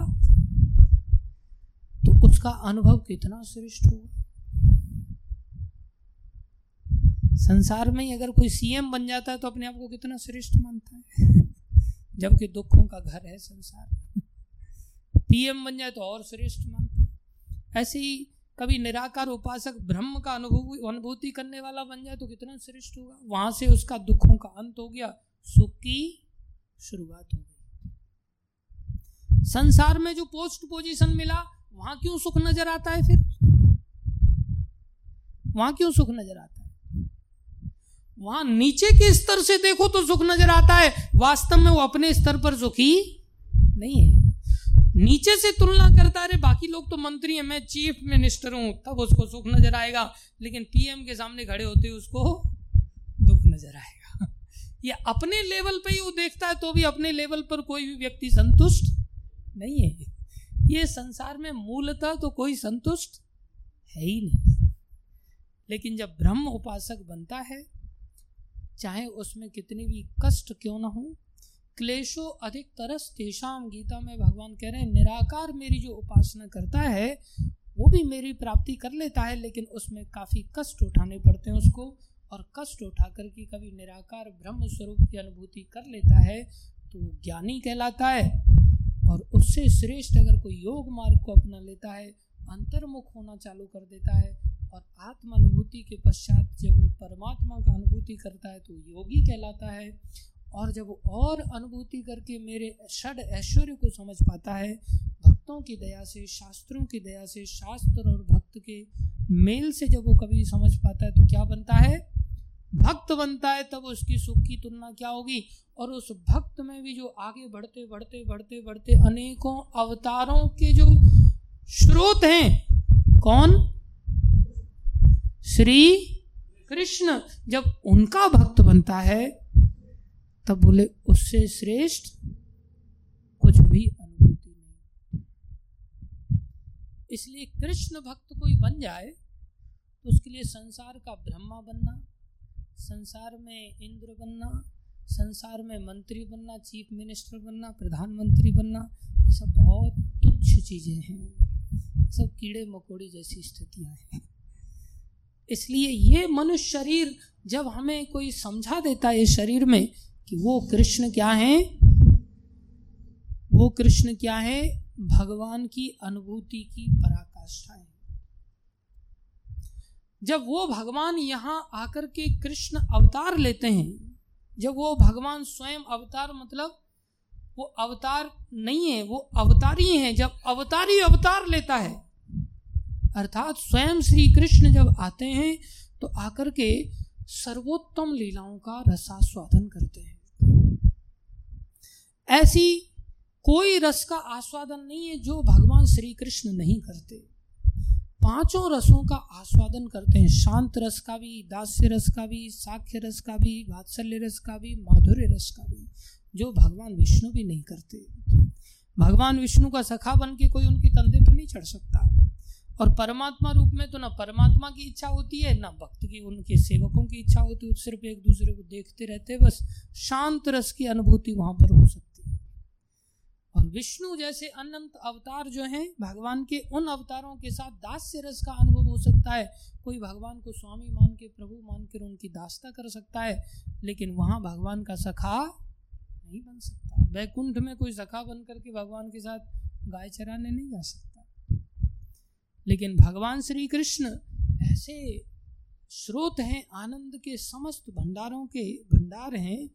तो उसका अनुभव कितना श्रेष्ठ होगा? संसार में ही अगर कोई सीएम बन जाता है तो अपने आप को कितना श्रेष्ठ मानता है? जबकि दुखों का घर है संसार। पीएम बन जाए तो और श्रेष्ठ मानता है। ऐसे ही कभी निराकार उपासक ब्रह्म का अनुभव, अनुभूति करने वाला बन जाए तो कितना श्रेष्ठ होगा? वहाँ से उसका दुखों का अंत हो गया। सुख की शुरुआत हो गई। संसार में जो पोस्ट पोजीशन मिला, वहाँ क्यों सुख नज़र आता है फिर? वहाँ क्यों सुख नज़र आता है? वहाँ नीचे के स्तर से देखो तो सुख नज़र आता है। वास्तव में वो अपने स्तर पर सुखी नहीं है। नीचे से तुलना करता है बाकी लोग तो मंत्री हैं, मैं चीफ मिनिस्टर हूँ, तब उसको सुख नज़र आएगा। लेकिन पीएम के सामने खड़े होते उसको दुख नज़र आएगा। ये अपने लेवल पे ही वो देखता है तो भी अपने लेवल पर कोई भी व्यक्ति संतुष्ट नहीं है। ये संसार में मूलतः तो कोई संतुष्ट है ही नहीं। लेकिन जब ब्रह्म उपासक बनता है, चाहे उसमें कितने भी कष्ट क्यों ना हो, क्लेशो अधिक तरस तेषाम गीता में भगवान कह रहे हैं, निराकार मेरी जो उपासना करता है, वो भी मेरी प्राप्ति कर लेता है, लेकिन उसमें काफ़ी कष्ट उठाने पड़ते हैं उसको। और कष्ट उठा करके कभी निराकार ब्रह्म स्वरूप की अनुभूति कर लेता है तो वो ज्ञानी कहलाता है। और उससे श्रेष्ठ अगर कोई योग मार्ग को अपना लेता है, अंतर्मुख होना चालू कर देता है और आत्म अनुभूति के पश्चात जब वो परमात्मा का अनुभूति करता है तो योगी कहलाता है। और जब वो और अनुभूति करके मेरे षड ऐश्वर्य को समझ पाता है, भक्तों की दया से, शास्त्रों की दया से, शास्त्र और भक्त के मेल से जब वो कभी समझ पाता है तो क्या बनता है? भक्त बनता है, तब उसकी सुख की तुलना क्या होगी? और उस भक्त में भी जो आगे बढ़ते बढ़ते बढ़ते बढ़ते अनेकों अवतारों के जो स्रोत हैं, कौन? श्री कृष्ण। जब उनका भक्त बनता है, तब बोले, उससे श्रेष्ठ कुछ भी अनुभूति नहीं। इसलिए कृष्ण भक्त कोई बन जाए तो उसके लिए संसार का ब्रह्मा बनना संसार में इंद्र बनना, संसार में मंत्री बनना, चीफ मिनिस्टर बनना, प्रधानमंत्री बनना, ये सब बहुत तुच्छ चीज़ें हैं। सब कीड़े मकोड़े जैसी स्थितियाँ हैं। इसलिए ये मनुष्य शरीर जब हमें कोई समझा देता है शरीर में कि वो कृष्ण क्या है, वो कृष्ण क्या है, भगवान की अनुभूति की पराकाष्ठा है। जब वो भगवान यहाँ आकर के कृष्ण अवतार लेते हैं, जब वो भगवान स्वयं अवतार मतलब वो अवतार नहीं है, वो अवतारी है, जब अवतारी अवतार लेता है, अर्थात स्वयं श्री कृष्ण जब आते हैं तो आकर के सर्वोत्तम लीलाओं का रसास्वादन करते हैं। ऐसी कोई रस का आस्वादन नहीं है जो भगवान श्री कृष्ण नहीं करते। पाँचों रसों का आस्वादन करते हैं। शांत रस का भी, दास्य रस का भी, साख्य रस का भी, वात्सल्य रस का भी, माधुर्य रस का भी, जो भगवान विष्णु भी नहीं करते। भगवान विष्णु का सखा बन के कोई उनके कंधे पर नहीं चढ़ सकता। और परमात्मा रूप में तो ना परमात्मा की इच्छा होती है, ना भक्त की, उनके सेवकों की इच्छा होती है सिर्फ़ एक दूसरे को देखते रहते बस शांत रस की अनुभूति वहाँ पर हो सकती और विष्णु जैसे अनंत अवतार जो हैं, भगवान के उन अवतारों के साथ दास्य रस का अनुभव हो सकता है। कोई भगवान को स्वामी मान के, प्रभु मान कर उनकी दास्ता कर सकता है, लेकिन वहाँ भगवान का सखा नहीं बन सकता। वैकुंठ में कोई सखा बन करके भगवान के साथ गाय चराने नहीं जा सकता। लेकिन भगवान श्री कृष्ण ऐसे स्रोत हैं, आनंद के समस्त भंडारों के भंडार हैं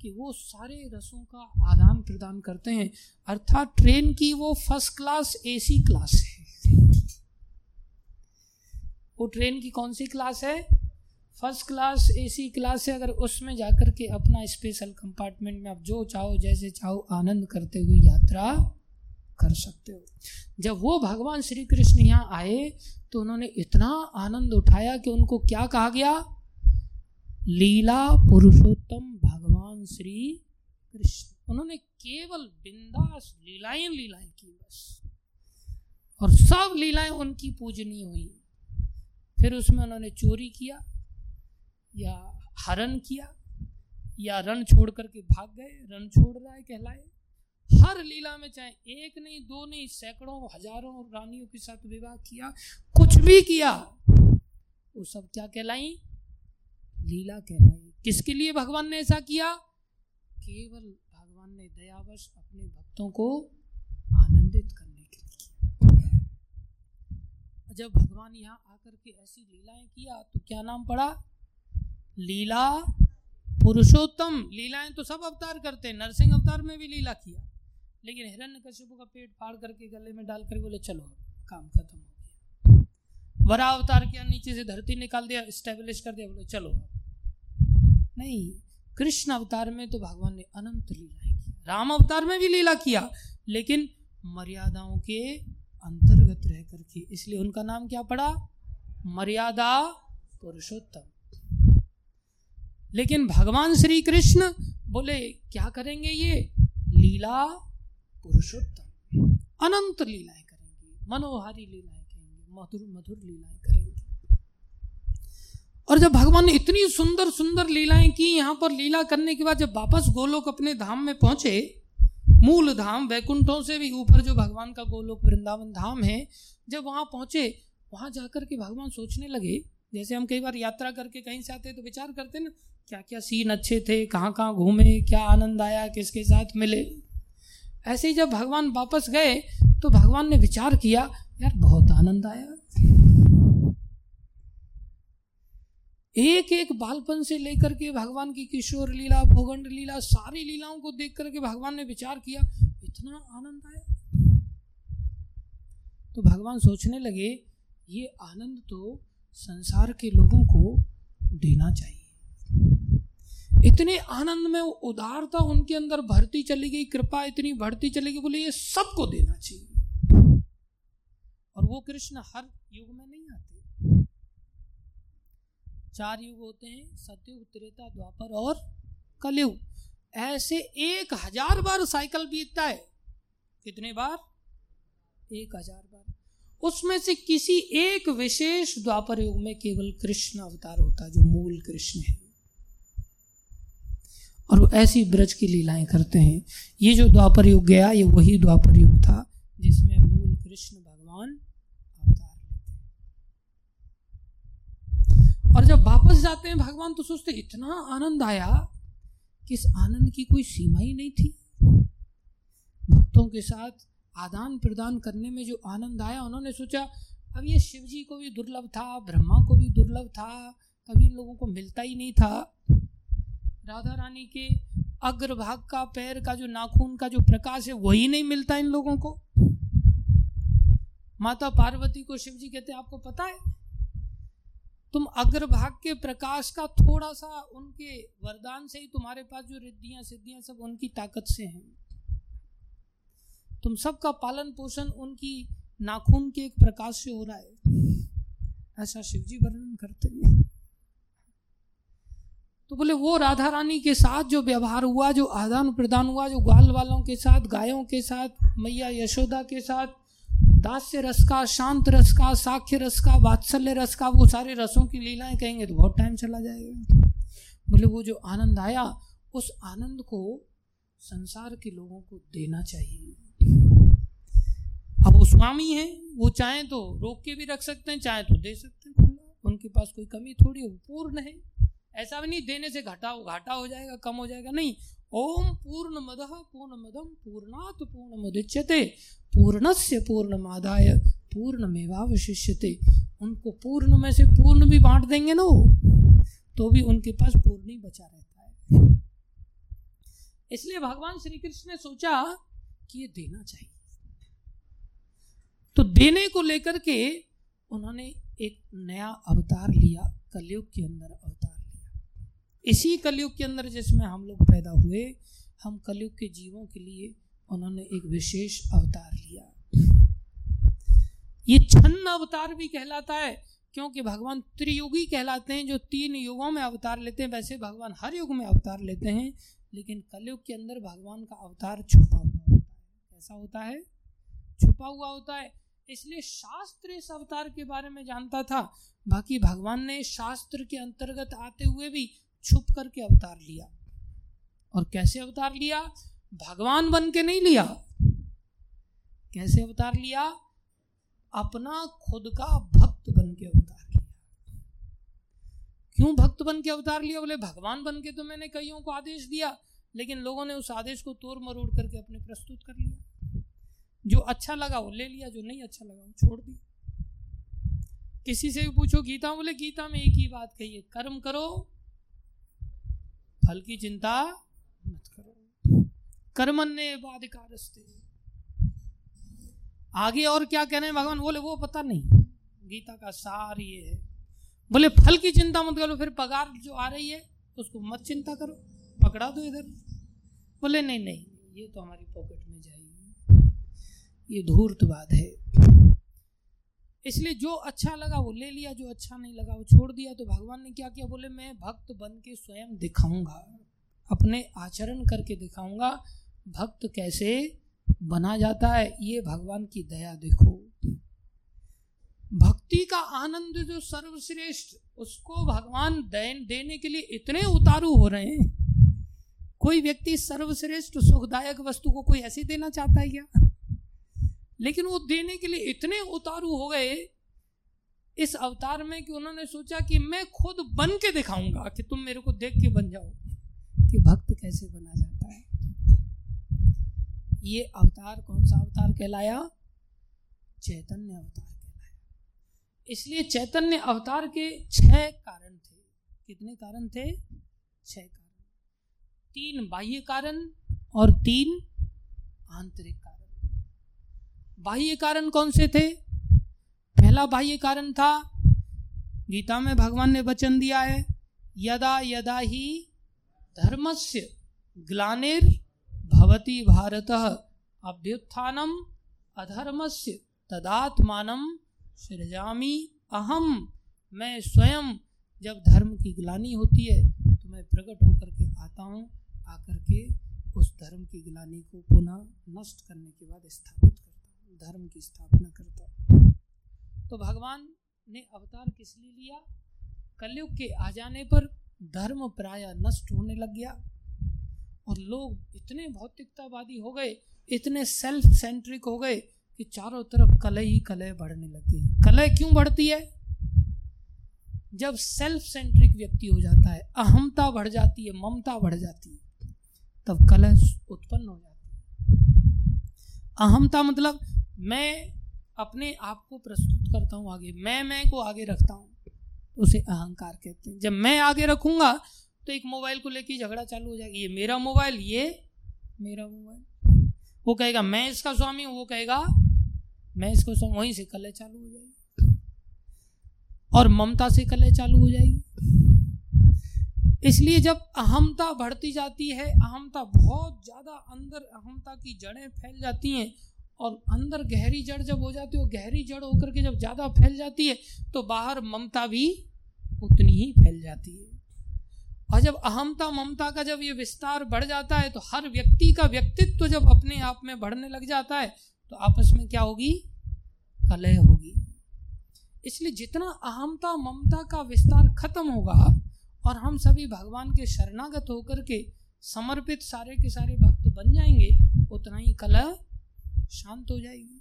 कि वो सारे रसों का आदान प्रदान करते हैं। अर्थात ट्रेन की वो फ़र्स्ट क्लास एसी क्लास है। वो ट्रेन की कौन सी क्लास है? फ़र्स्ट क्लास एसी क्लास है। अगर उसमें जाकर के अपना स्पेशल कंपार्टमेंट में आप जो चाहो, जैसे चाहो, आनंद करते हुए यात्रा कर सकते हो। जब वो भगवान श्री कृष्ण यहाँ आए तो उन्होंने इतना आनंद उठाया कि उनको क्या कहा गया? लीला पुरुषोत्तम भगवान श्री कृष्ण। उन्होंने केवल बिंदास लीलाएँ लीलाएँ की बस। और सब लीलाएँ उनकी पूजनीय हुई। फिर उसमें उन्होंने चोरी किया, या हरण किया, या रण छोड़ करके भाग गए, रण छोड़ रहा है कहलाए। हर लीला में चाहे एक नहीं, दो नहीं, सैकड़ों, हज़ारों रानियों के साथ विवाह किया, कुछ भी किया, वो सब क्या कहलाई? लीला कहलाई। किसके लिए भगवान ने ऐसा किया? केवल भगवान ने दयावश अपने भक्तों को आनंदित करने के लिए किया। जब भगवान यहाँ आकर के ऐसी लीलाएँ किया तो क्या नाम पड़ा? लीला पुरुषोत्तम। लीलाएँ तो सब अवतार करते हैं नरसिंह अवतार में भी लीला किया। लेकिन हिरण्य कश्यप का पेट फाड़ करके गले में डाल कर बोले, चलो, काम खत्म हो गया। वरा अवतार किया, नीचे से धरती निकाल दिया स्टेब्लिश कर दिया, बोले, चलो, नहीं कृष्ण अवतार में तो भगवान ने अनंत लीलाएँ की। राम अवतार में भी लीला किया, लेकिन मर्यादाओं के अंतर्गत रह करके, इसलिए उनका नाम क्या पड़ा? मर्यादा पुरुषोत्तम। लेकिन भगवान श्री कृष्ण बोले, क्या करेंगे ये? लीला पुरुषोत्तम। अनंत लीलाएँ करेंगे, मनोहारी लीलाएँ करेंगे, मधुर मधुर लीलाएँ करेंगे। और जब भगवान ने इतनी सुंदर सुंदर लीलाएँ की, यहाँ पर लीला करने के बाद जब वापस गोलोक अपने धाम में पहुँचे, मूल धाम वैकुंठों से भी ऊपर जो भगवान का गोलोक वृंदावन धाम है, जब वहाँ पहुँचे, वहाँ जाकर के भगवान सोचने लगे, जैसे हम कई बार यात्रा करके कहीं से आते तो विचार करते ना क्या क्या सीन अच्छे थे कहाँ कहाँ घूमे, क्या आनंद आया, किसके साथ मिले? ऐसे ही जब भगवान वापस गए तो भगवान ने विचार किया, यार बहुत आनंद आया। एक एक बालपन से लेकर के भगवान की किशोर लीला, भोगंड लीला, सारी लीलाओं को देख करके भगवान ने विचार किया, इतना आनंद आया। तो भगवान सोचने लगे, ये आनंद तो संसार के लोगों को देना चाहिए। इतने आनंद में उदारता उनके अंदर भरती चली गई, कृपा इतनी बढ़ती चली गई, बोले, ये सबको देना चाहिए। और वो कृष्ण हर युग में नहीं चार युग होते हैं, सतयुग, त्रेता, द्वापर और कलयुग। ऐसे एक हज़ार बार साइकिल बीतता है। कितने बार? एक हज़ार बार। उसमें से किसी एक विशेष द्वापर युग में केवल कृष्ण अवतार होता है, जो मूल कृष्ण है। और वो ऐसी ब्रज की लीलाएँ करते हैं। ये जो द्वापर युग गया, ये वही द्वापर युग था, जिसमें मूल कृष्ण भगवान अवतार लेते हैं और जब वापस जाते हैं, भगवान तो सोचते, इतना आनंद आया कि इस आनंद की कोई सीमा ही नहीं थी। भक्तों के साथ आदान प्रदान करने में जो आनंद आया, उन्होंने सोचा, अब ये शिव जी को भी दुर्लभ था, ब्रह्मा को भी दुर्लभ था कभी लोगों को मिलता ही नहीं था। राधा रानी के अग्रभाग का, पैर का, जो नाखून का जो प्रकाश है, वही नहीं मिलता इन लोगों को। माता पार्वती को शिव जी कहते आपको पता है तुम अग्रभाग के प्रकाश का थोड़ा सा उनके वरदान से ही तुम्हारे पास जो रिद्धियाँ, सिद्धियाँ सब उनकी ताकत से हैं। तुम सबका पालन पोषण उनकी नाखून के एक प्रकाश से हो रहा है। ऐसा शिवजी वर्णन करते हैं। तो बोले, वो राधा रानी के साथ जो व्यवहार हुआ, जो आदान प्रदान हुआ, जो ग्वाल वालों के साथ, गायों के साथ, मैया यशोदा के साथ दास्य रस का, शांत रस का, साख्य रस का, वात्सल्य रस का, वो सारे रसों की लीलाएँ कहेंगे तो बहुत टाइम चला जाएगा। बोले वो जो आनंद आया, उस आनंद को संसार के लोगों को देना चाहिए। अब वो स्वामी है, वो चाहे तो रोक के भी रख सकते हैं, चाहे तो दे सकते हैं। खुला उनके पास कोई कमी थोड़ी पूर्ण है। ऐसा भी नहीं, देने से घाटा घाटा हो जाएगा, कम हो जाएगा, नहीं। ओम पूर्ण मद पूर्ण मदम पूर्णात पूर्ण मुदिच्यते पूर्णस्य पूर्ण मादाय पूर्ण मेवावशिष्यते उनको पूर्ण में से पूर्ण भी बांट देंगे ना तो भी उनके पास पूर्ण ही बचा रहता है। इसलिए भगवान श्री कृष्ण ने सोचा कि ये देना चाहिए। तो देने को लेकर के उन्होंने एक नया अवतार लिया, कलयुग के अंदर अवतार। इसी कलयुग के अंदर जिसमें हम लोग पैदा हुए, हम कलयुग के जीवों के लिए उन्होंने एक विशेष अवतार लिया। ये छन्न अवतार भी कहलाता है, क्योंकि भगवान त्रियुगी कहलाते हैं, जो तीन युगों में अवतार लेते हैं। वैसे भगवान हर युग में अवतार लेते हैं, लेकिन कलयुग के अंदर भगवान का अवतार छुपा हुआ होता है। कैसा होता है? छुपा हुआ होता है। इसलिए शास्त्र इस अवतार के बारे में जानता था। बाकी भगवान ने शास्त्र के अंतर्गत आते हुए भी छुप करके अवतार लिया। और कैसे अवतार लिया? भगवान बन के नहीं लिया। कैसे अवतार लिया? अपना खुद का भक्त बन के अवतार लिया। क्यों भक्त बन के अवतार लिया? बोले, भगवान बन के तो मैंने कईयों को आदेश दिया, लेकिन लोगों ने उस आदेश को तोड़ मरोड़ करके अपने प्रस्तुत कर लिया। जो अच्छा लगा वो ले लिया, जो नहीं अच्छा लगा वो छोड़ दिया। किसी से भी पूछो, गीता बोले, गीता में एक ही बात कही है, कर्म करो फल की चिंता मत करो। बाधिकारस्ते आगे और क्या कह रहे हैं भगवान? बोले, वो पता नहीं। गीता का सार ये है। बोले, फल की चिंता मत करो, फिर पगार जो आ रही है, उसको मत चिंता करो, पकड़ा दो इधर। बोले, नहीं नहीं, ये तो हमारी पॉकेट में जाएगी। ये धूर्तवाद है। इसलिए जो अच्छा लगा वो ले लिया, जो अच्छा नहीं लगा वो छोड़ दिया। तो भगवान ने क्या किया? बोले, मैं भक्त बन के स्वयं दिखाऊँगा, अपने आचरण करके दिखाऊँगा, भक्त कैसे बना जाता है, ये भगवान की दया देखो। भक्ति का आनंद जो सर्वश्रेष्ठ, उसको भगवान देन, देने के लिए इतने उतारू हो रहे हैं। कोई व्यक्ति सर्वश्रेष्ठ सुखदायक वस्तु को कोई ऐसे देना चाहता है क्या? लेकिन वो देने के लिए इतने उतारू हो गए इस अवतार में कि उन्होंने सोचा कि मैं खुद बन के दिखाऊँगा कि तुम मेरे को देख के बन जाओ कि भक्त कैसे बना जाता है। ये अवतार कौन सा अवतार कहलाया? चैतन्य अवतार कहलाया। इसलिए चैतन्य अवतार के छह कारण थे। कितने कारण थे? छह कारण। तीन बाह्य कारण और तीन आंतरिक बाह्य कारण कौन से थे? पहला बाह्य कारण था, गीता में भगवान ने वचन दिया है, यदा यदा ही धर्मस्य ग्लानिर भवती भारत। अभ्युत्थानम अधर्मस्य तदात्मान सृजामी अहम। मैं स्वयं जब धर्म की ग्लानी होती है तो मैं प्रकट होकर के आता हूँ, आकर के उस धर्म की ग्लानी को पुनः नष्ट करने के बाद स्थापित धर्म की स्थापना करता। तो भगवान ने अवतार किस लिए लिया? कलयुग के आ जाने पर धर्म प्राय नष्ट होने लग गया और लोग इतने भौतिकतावादी हो गए, इतने सेल्फ सेंट्रिक हो गए कि चारों तरफ़ कलह ही कलह बढ़ने लग गई। कलह क्यों बढ़ती है? जब सेल्फ सेंट्रिक व्यक्ति हो जाता है अहमता बढ़ जाती है, ममता बढ़ जाती है, तब कलह उत्पन्न हो जाती है। अहमता मतलब मैं अपने आप को प्रस्तुत करता हूँ आगे। मैं मैं को आगे रखता हूँ। उसे अहंकार कहते हैं। जब मैं आगे रखूँगा तो एक मोबाइल को लेकर झगड़ा चालू हो जाएगा। ये मेरा मोबाइल, ये मेरा मोबाइल। वो कहेगा, मैं इसका स्वामी हूँ। वो कहेगा, मैं इसको स्वामी, वहीं से कलह चालू हो जाएगी। और ममता से कलह चालू हो जाएगी। इसलिए जब अहमता बढ़ती जाती है, अहमता बहुत ज़्यादा अंदर अहमता की जड़ें फैल जाती हैं और अंदर गहरी जड़ जब हो जाती है गहरी जड़ होकर के जब ज़्यादा फैल जाती है तो बाहर ममता भी उतनी ही फैल जाती है। और जब अहमता ममता का जब ये विस्तार बढ़ जाता है तो हर व्यक्ति का व्यक्तित्व तो जब अपने आप में बढ़ने लग जाता है तो आपस में क्या होगी? कलह होगी। इसलिए जितना अहमता ममता का विस्तार खत्म होगा और हम सभी भगवान के शरणागत होकर के समर्पित सारे के सारे भक्त बन जाएँगे, उतना ही कलह शांत हो जाएगी।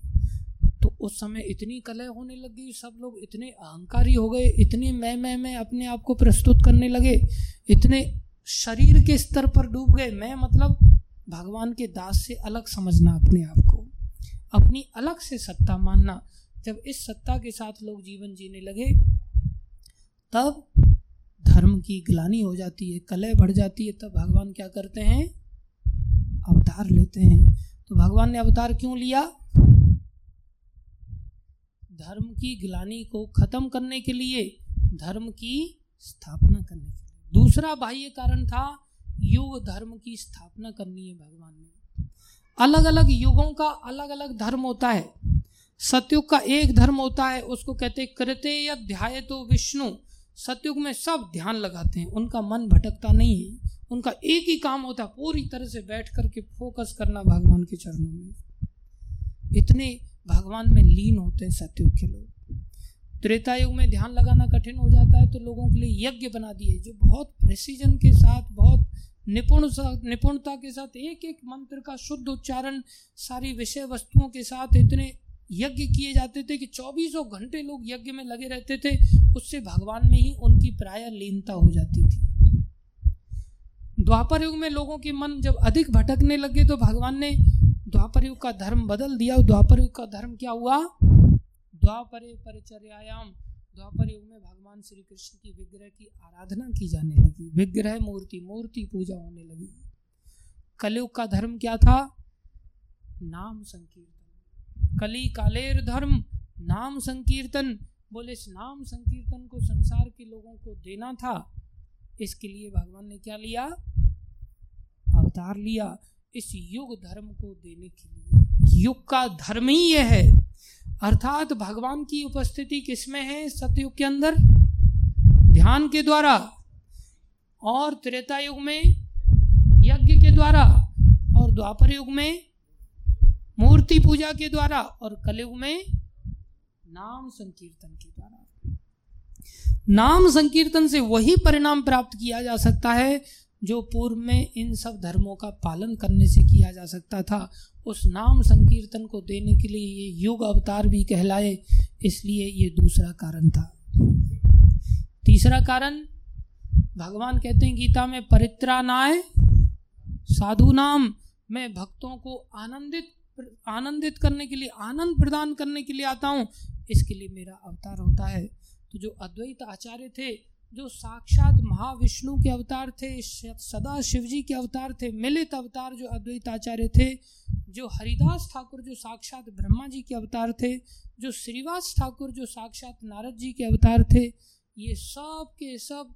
तो उस समय इतनी कलह होने लगी सब लोग इतने अहंकारी हो गए, इतने मैं मैं मैं अपने आप को प्रस्तुत करने लगे, इतने शरीर के स्तर पर डूब गए। मैं मतलब भगवान के दास से अलग समझना, अपने आप को, अपनी अलग से सत्ता मानना। जब इस सत्ता के साथ लोग जीवन जीने लगे, तब धर्म की ग्लानी हो जाती है, कलह बढ़ जाती है। तब भगवान क्या करते हैं? अवतार लेते हैं। तो भगवान ने अवतार क्यों लिया? धर्म की ग्लानी को खत्म करने के लिए, धर्म की स्थापना करने के लिए। दूसरा बाह्य कारण था, युग धर्म की स्थापना करनी है भगवान ने। अलग अलग युगों का अलग अलग धर्म होता है। सत्युग का एक धर्म होता है, उसको कहते कृत्य ध्याय तो विष्णु। सत्युग में सब ध्यान लगाते हैं, उनका मन भटकता नहीं है। उनका एक ही काम होता, पूरी तरह से बैठ करके फोकस करना भगवान के चरणों में। इतने भगवान में लीन होते हैं सत्युग के लोग। त्रेता युग में ध्यान लगाना कठिन हो जाता है तो लोगों के लिए यज्ञ बना दिए, जो बहुत प्रेसिजन के साथ, बहुत निपुण निपुणता के साथ एक एक मंत्र का शुद्ध उच्चारण, सारी विषय वस्तुओं के साथ इतने यज्ञ किए जाते थे कि चौबीसों घंटे लोग यज्ञ में लगे रहते थे। उससे भगवान में ही उनकी प्राय लीनता हो जाती थी। द्वापर युग में लोगों के मन जब अधिक भटकने लगे तो भगवान ने द्वापर युग का धर्म बदल दिया। द्वापर युग का धर्म क्या हुआ? द्वापरे परिचर्यायाम। द्वापर युग में भगवान श्री कृष्ण की विग्रह की आराधना की जाने लगी। विग्रह, मूर्ति मूर्ति पूजा होने लगी। कलयुग का धर्म क्या था? नाम संकीर्तन। कली कालेर धर्म, नाम संकीर्तन। बोले इस नाम संकीर्तन को संसार के लोगों को देना था। इसके लिए भगवान ने क्या लिया? अवतार लिया इस युग धर्म को देने के लिए। युग का धर्म ही यह है। अर्थात भगवान की उपस्थिति किसमें है? सतयुग के अंदर। ध्यान के द्वारा। और त्रेता युग में, यज्ञ के द्वारा। और द्वापर युग में, मूर्ति पूजा के द्वारा। और कलयुग में, नाम संकीर्तन के नाम संकीर्तन से वही परिणाम प्राप्त किया जा सकता है जो पूर्व में इन सब धर्मों का पालन करने से किया जा सकता था। उस नाम संकीर्तन को देने के लिए ये युग अवतार भी कहलाए, इसलिए ये दूसरा कारण था। तीसरा कारण, भगवान कहते हैं, गीता में परित्राणाय, साधु नाम मैं भक्तों को आनंदित आनंदित करने के लिए, आनंद प्रदान करने के लिए आता हूँ, इसके लिए मेरा अवतार होता है। तो जो अद्वैत आचार्य थे, जो साक्षात महाविष्णु के अवतार थे सदा शिवजी के अवतार थे, मिलित अवतार जो अद्वैत आचार्य थे, जो हरिदास ठाकुर जो साक्षात ब्रह्मा जी के अवतार थे, जो श्रीवास ठाकुर जो साक्षात नारद जी के अवतार थे, ये सब के सब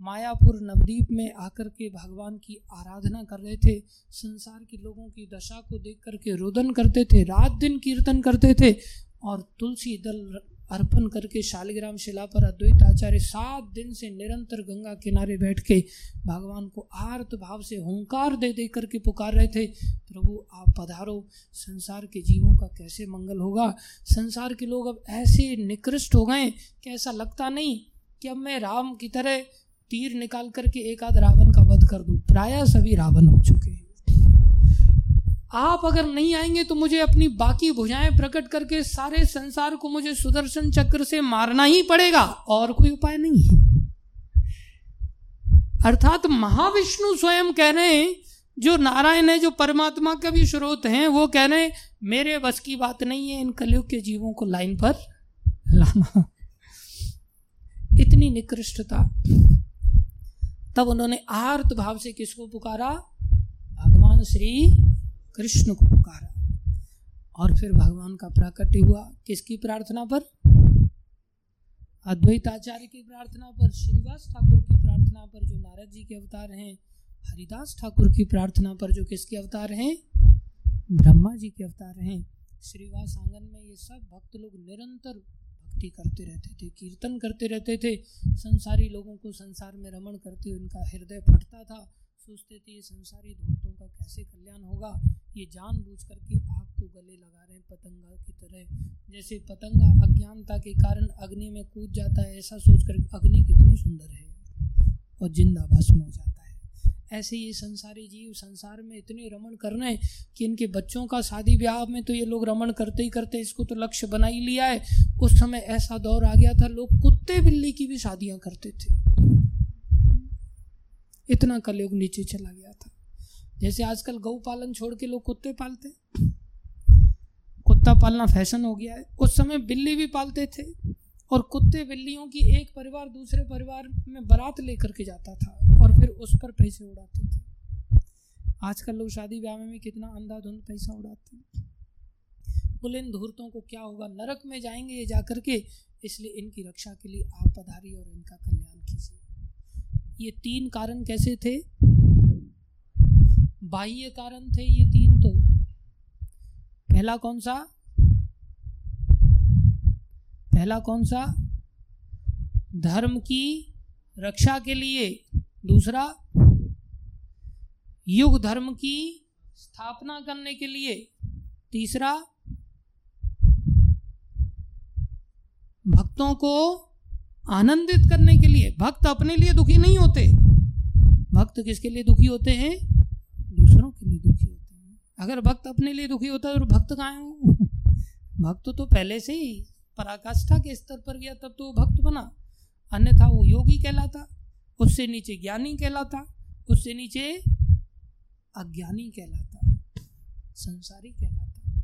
मायापुर नवदीप में आकर के भगवान की आराधना कर रहे थे, संसार के लोगों की दशा को देख करके रोदन करते थे, रात दिन कीर्तन करते थे और तुलसी दल अर्पण करके शालिग्राम शिला पर अद्वैत आचार्य सात दिन से निरंतर गंगा किनारे बैठ के भगवान को आर्त भाव से हुंकार दे दे करके पुकार रहे थे। प्रभु, आप पधारो। संसार के जीवों का कैसे मंगल होगा? संसार के लोग अब ऐसे निकृष्ट हो गए कि ऐसा लगता नहीं कि अब मैं राम की तरह तीर निकाल करके एक आध रावण का वध कर दूँ। प्राय सभी रावण हो चुके हैं। आप अगर नहीं आएँगे तो मुझे अपनी बाकी भुजाएँ प्रकट करके सारे संसार को मुझे सुदर्शन चक्र से मारना ही पड़ेगा। और कोई उपाय नहीं है। अर्थात महाविष्णु स्वयं कह रहे हैं, जो नारायण है, जो परमात्मा का भी स्रोत हैं, वो कह रहे हैं, मेरे बस की बात नहीं है, इन कलयुग के जीवों को लाइन पर लाना। इतनी निकृष्टता। तब उन्होंने आर्त भाव से किसको पुकारा? भगवान श्री कृष्ण को पुकारा और फिर भगवान का प्राकट्य हुआ। किसकी प्रार्थना पर? अद्वैत आचार्य की प्रार्थना पर, श्रीवास ठाकुर की प्रार्थना पर जो नारद जी के अवतार हैं, हरिदास ठाकुर की प्रार्थना पर जो किसके अवतार हैं? ब्रह्मा जी के अवतार हैं। श्रीवास आँगन में ये सब भक्त लोग निरंतर भक्ति करते रहते थे, कीर्तन करते रहते थे। संसारी लोगों को संसार में रमण करते उनका हृदय फटता था। सोचते थे, ये संसारी धूर्तों का कैसे कल्याण होगा? ये जान बूझ करके आग को गले लगा रहे हैं पतंगा की तरह। जैसे पतंगा अज्ञानता के कारण अग्नि में कूद जाता है, ऐसा सोच कर अग्नि कितनी सुंदर है और ज़िंदा भस्म हो जाता है। ऐसे ये संसारी जीव संसार में इतने रमण कर रहे हैं कि इनके बच्चों का शादी ब्याह में तो ये लोग रमण करते ही करते इसको तो लक्ष्य बना ही लिया है। उस समय ऐसा दौर आ गया था, लोग कुत्ते बिल्ली की भी शादियाँ करते थे। इतना कलयुग नीचे चला गया था। जैसे आजकल गौ पालन छोड़ के लोग कुत्ते पालते कुत्ता पालना फ़ैशन हो गया है। उस समय बिल्ली भी पालते थे और कुत्ते बिल्लियों की एक परिवार दूसरे परिवार में बारात लेकर के जाता था और फिर उस पर पैसे उड़ाते थे। आजकल लोग शादी ब्याह में कितना अंधाधुंध पैसा उड़ाते हैं। बोले, इन धूर्तों को क्या होगा? नरक में जाएँगे ये जाकर के, इसलिए इनकी रक्षा के लिए आप पधारी और इनका कल्याण कीजिए। ये तीन कारण कैसे थे? बाह्य कारण थे ये तीन तो। पहला कौन सा? पहला कौन सा? धर्म की रक्षा के लिए। दूसरा, युग धर्म की स्थापना करने के लिए। तीसरा, भक्तों को आनंदित करने के लिए। भक्त अपने लिए दुखी नहीं होते। भक्त किसके लिए दुखी होते हैं? दूसरों के लिए दुखी होते हैं। अगर भक्त अपने लिए दुखी होता है तो भक्त कहाँ भक्त तो पहले से ही पराकाष्ठा के स्तर पर गया, तब तो वो भक्त बना। अन्यथा वो योगी कहलाता, उससे नीचे ज्ञानी कहलाता, उससे नीचे अज्ञानी कहलाता, संसारी कहलाता।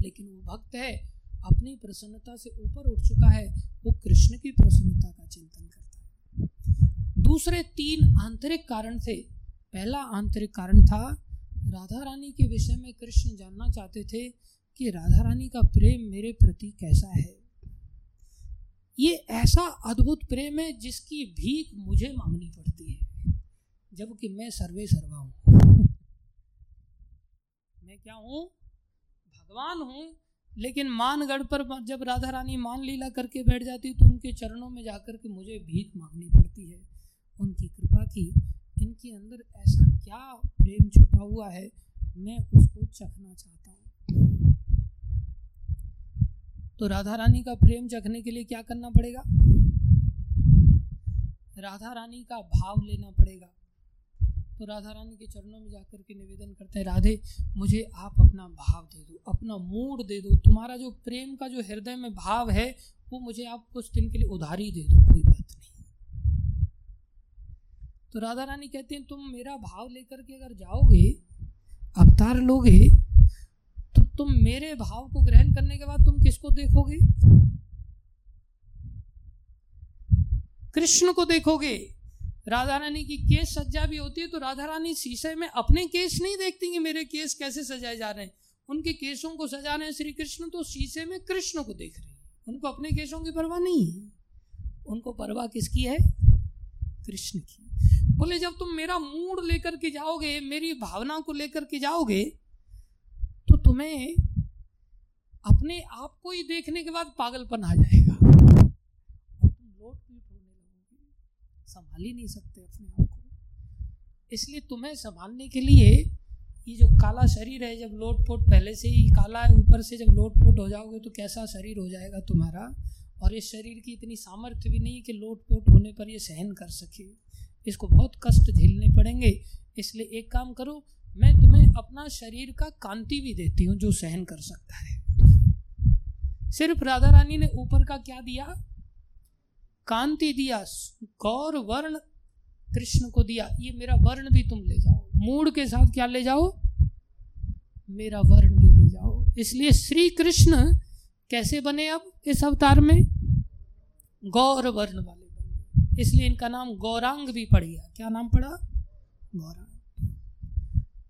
लेकिन वो भक्त है, अपनी प्रसन्नता से ऊपर उठ चुका है वो कृष्ण की प्रसन्नता का चिंतन करता है। दूसरे तीन आंतरिक कारण थे। पहला आंतरिक कारण था राधा रानी के विषय में कृष्ण जानना चाहते थे कि राधा रानी का प्रेम मेरे प्रति कैसा है। ये ऐसा अद्भुत प्रेम है जिसकी भीख मुझे मांगनी पड़ती है, जबकि मैं सर्वे सर्वा हूँ। मैं क्या हूँ? भगवान हूँ लेकिन मानगढ़ पर जब राधा रानी मान लीला करके बैठ जाती तो उनके चरणों में जाकर के मुझे भीख मांगनी पड़ती है। उनकी कृपा की, इनके अंदर ऐसा क्या प्रेम छुपा हुआ है, मैं उसको चखना चाहता हूँ। तो राधा रानी का प्रेम चखने के लिए क्या करना पड़ेगा? राधा रानी का भाव लेना पड़ेगा। तो राधा रानी के चरणों में जाकर के निवेदन करते हैं, राधे, मुझे आप अपना भाव दे दो, अपना मूड दे दो। तुम्हारा जो प्रेम का जो हृदय में भाव है, वो मुझे आप कुछ दिन के लिए उधारी दे दो, कोई बात नहीं। तो राधा रानी कहती हैं, तुम मेरा भाव लेकर के अगर जाओगे, अवतार लोगे तो तुम मेरे भाव को ग्रहण करने के बाद तुम किसको देखोगे? कृष्ण को देखोगे। राधा रानी की केस सज्जा भी होती है तो राधा रानी शीशे में अपने केस नहीं देखती कि मेरे केस कैसे सजाए जा रहे हैं। उनके केसों को सजा रहे हैं श्री कृष्ण तो शीशे में कृष्ण को देख रहे हैं। उनको अपने केसों की परवाह नहीं है। उनको परवाह किसकी है? कृष्ण की। बोले, जब तुम मेरा मूड लेकर के जाओगे, मेरी भावना को लेकर के जाओगे तो तुम्हें अपने आप को ही देखने के बाद पागलपन आ जाएगा और तुम लोट पीट होने लगोगे संभाल ही नहीं सकते अपने आप को। इसलिए तुम्हें संभालने के लिए ये जो काला शरीर है, जब लोट पोट पहले से ही काला है, ऊपर से जब लोट पोट हो जाओगे तो कैसा शरीर हो जाएगा तुम्हारा? और इस शरीर की इतनी सामर्थ्य भी नहीं कि लोट पोट होने पर ये सहन कर सके। इसको बहुत कष्ट झेलने पड़ेंगे। इसलिए एक काम करो, मैं तुम्हें अपना शरीर का कांति भी देती हूँ जो सहन कर सकता है। सिर्फ़ राधा रानी ने ऊपर का क्या दिया? कांति दिया, गौर वर्ण कृष्ण को दिया, ये मेरा वर्ण भी तुम ले जाओ। मूड के साथ क्या ले जाओ? मेरा वर्ण भी ले जाओ। इसलिए श्री कृष्ण कैसे बने अब इस अवतार में? गौर वर्ण वाले बन इसलिए इनका नाम गौरांग भी पड़ गया। क्या नाम पड़ा? गौरांग।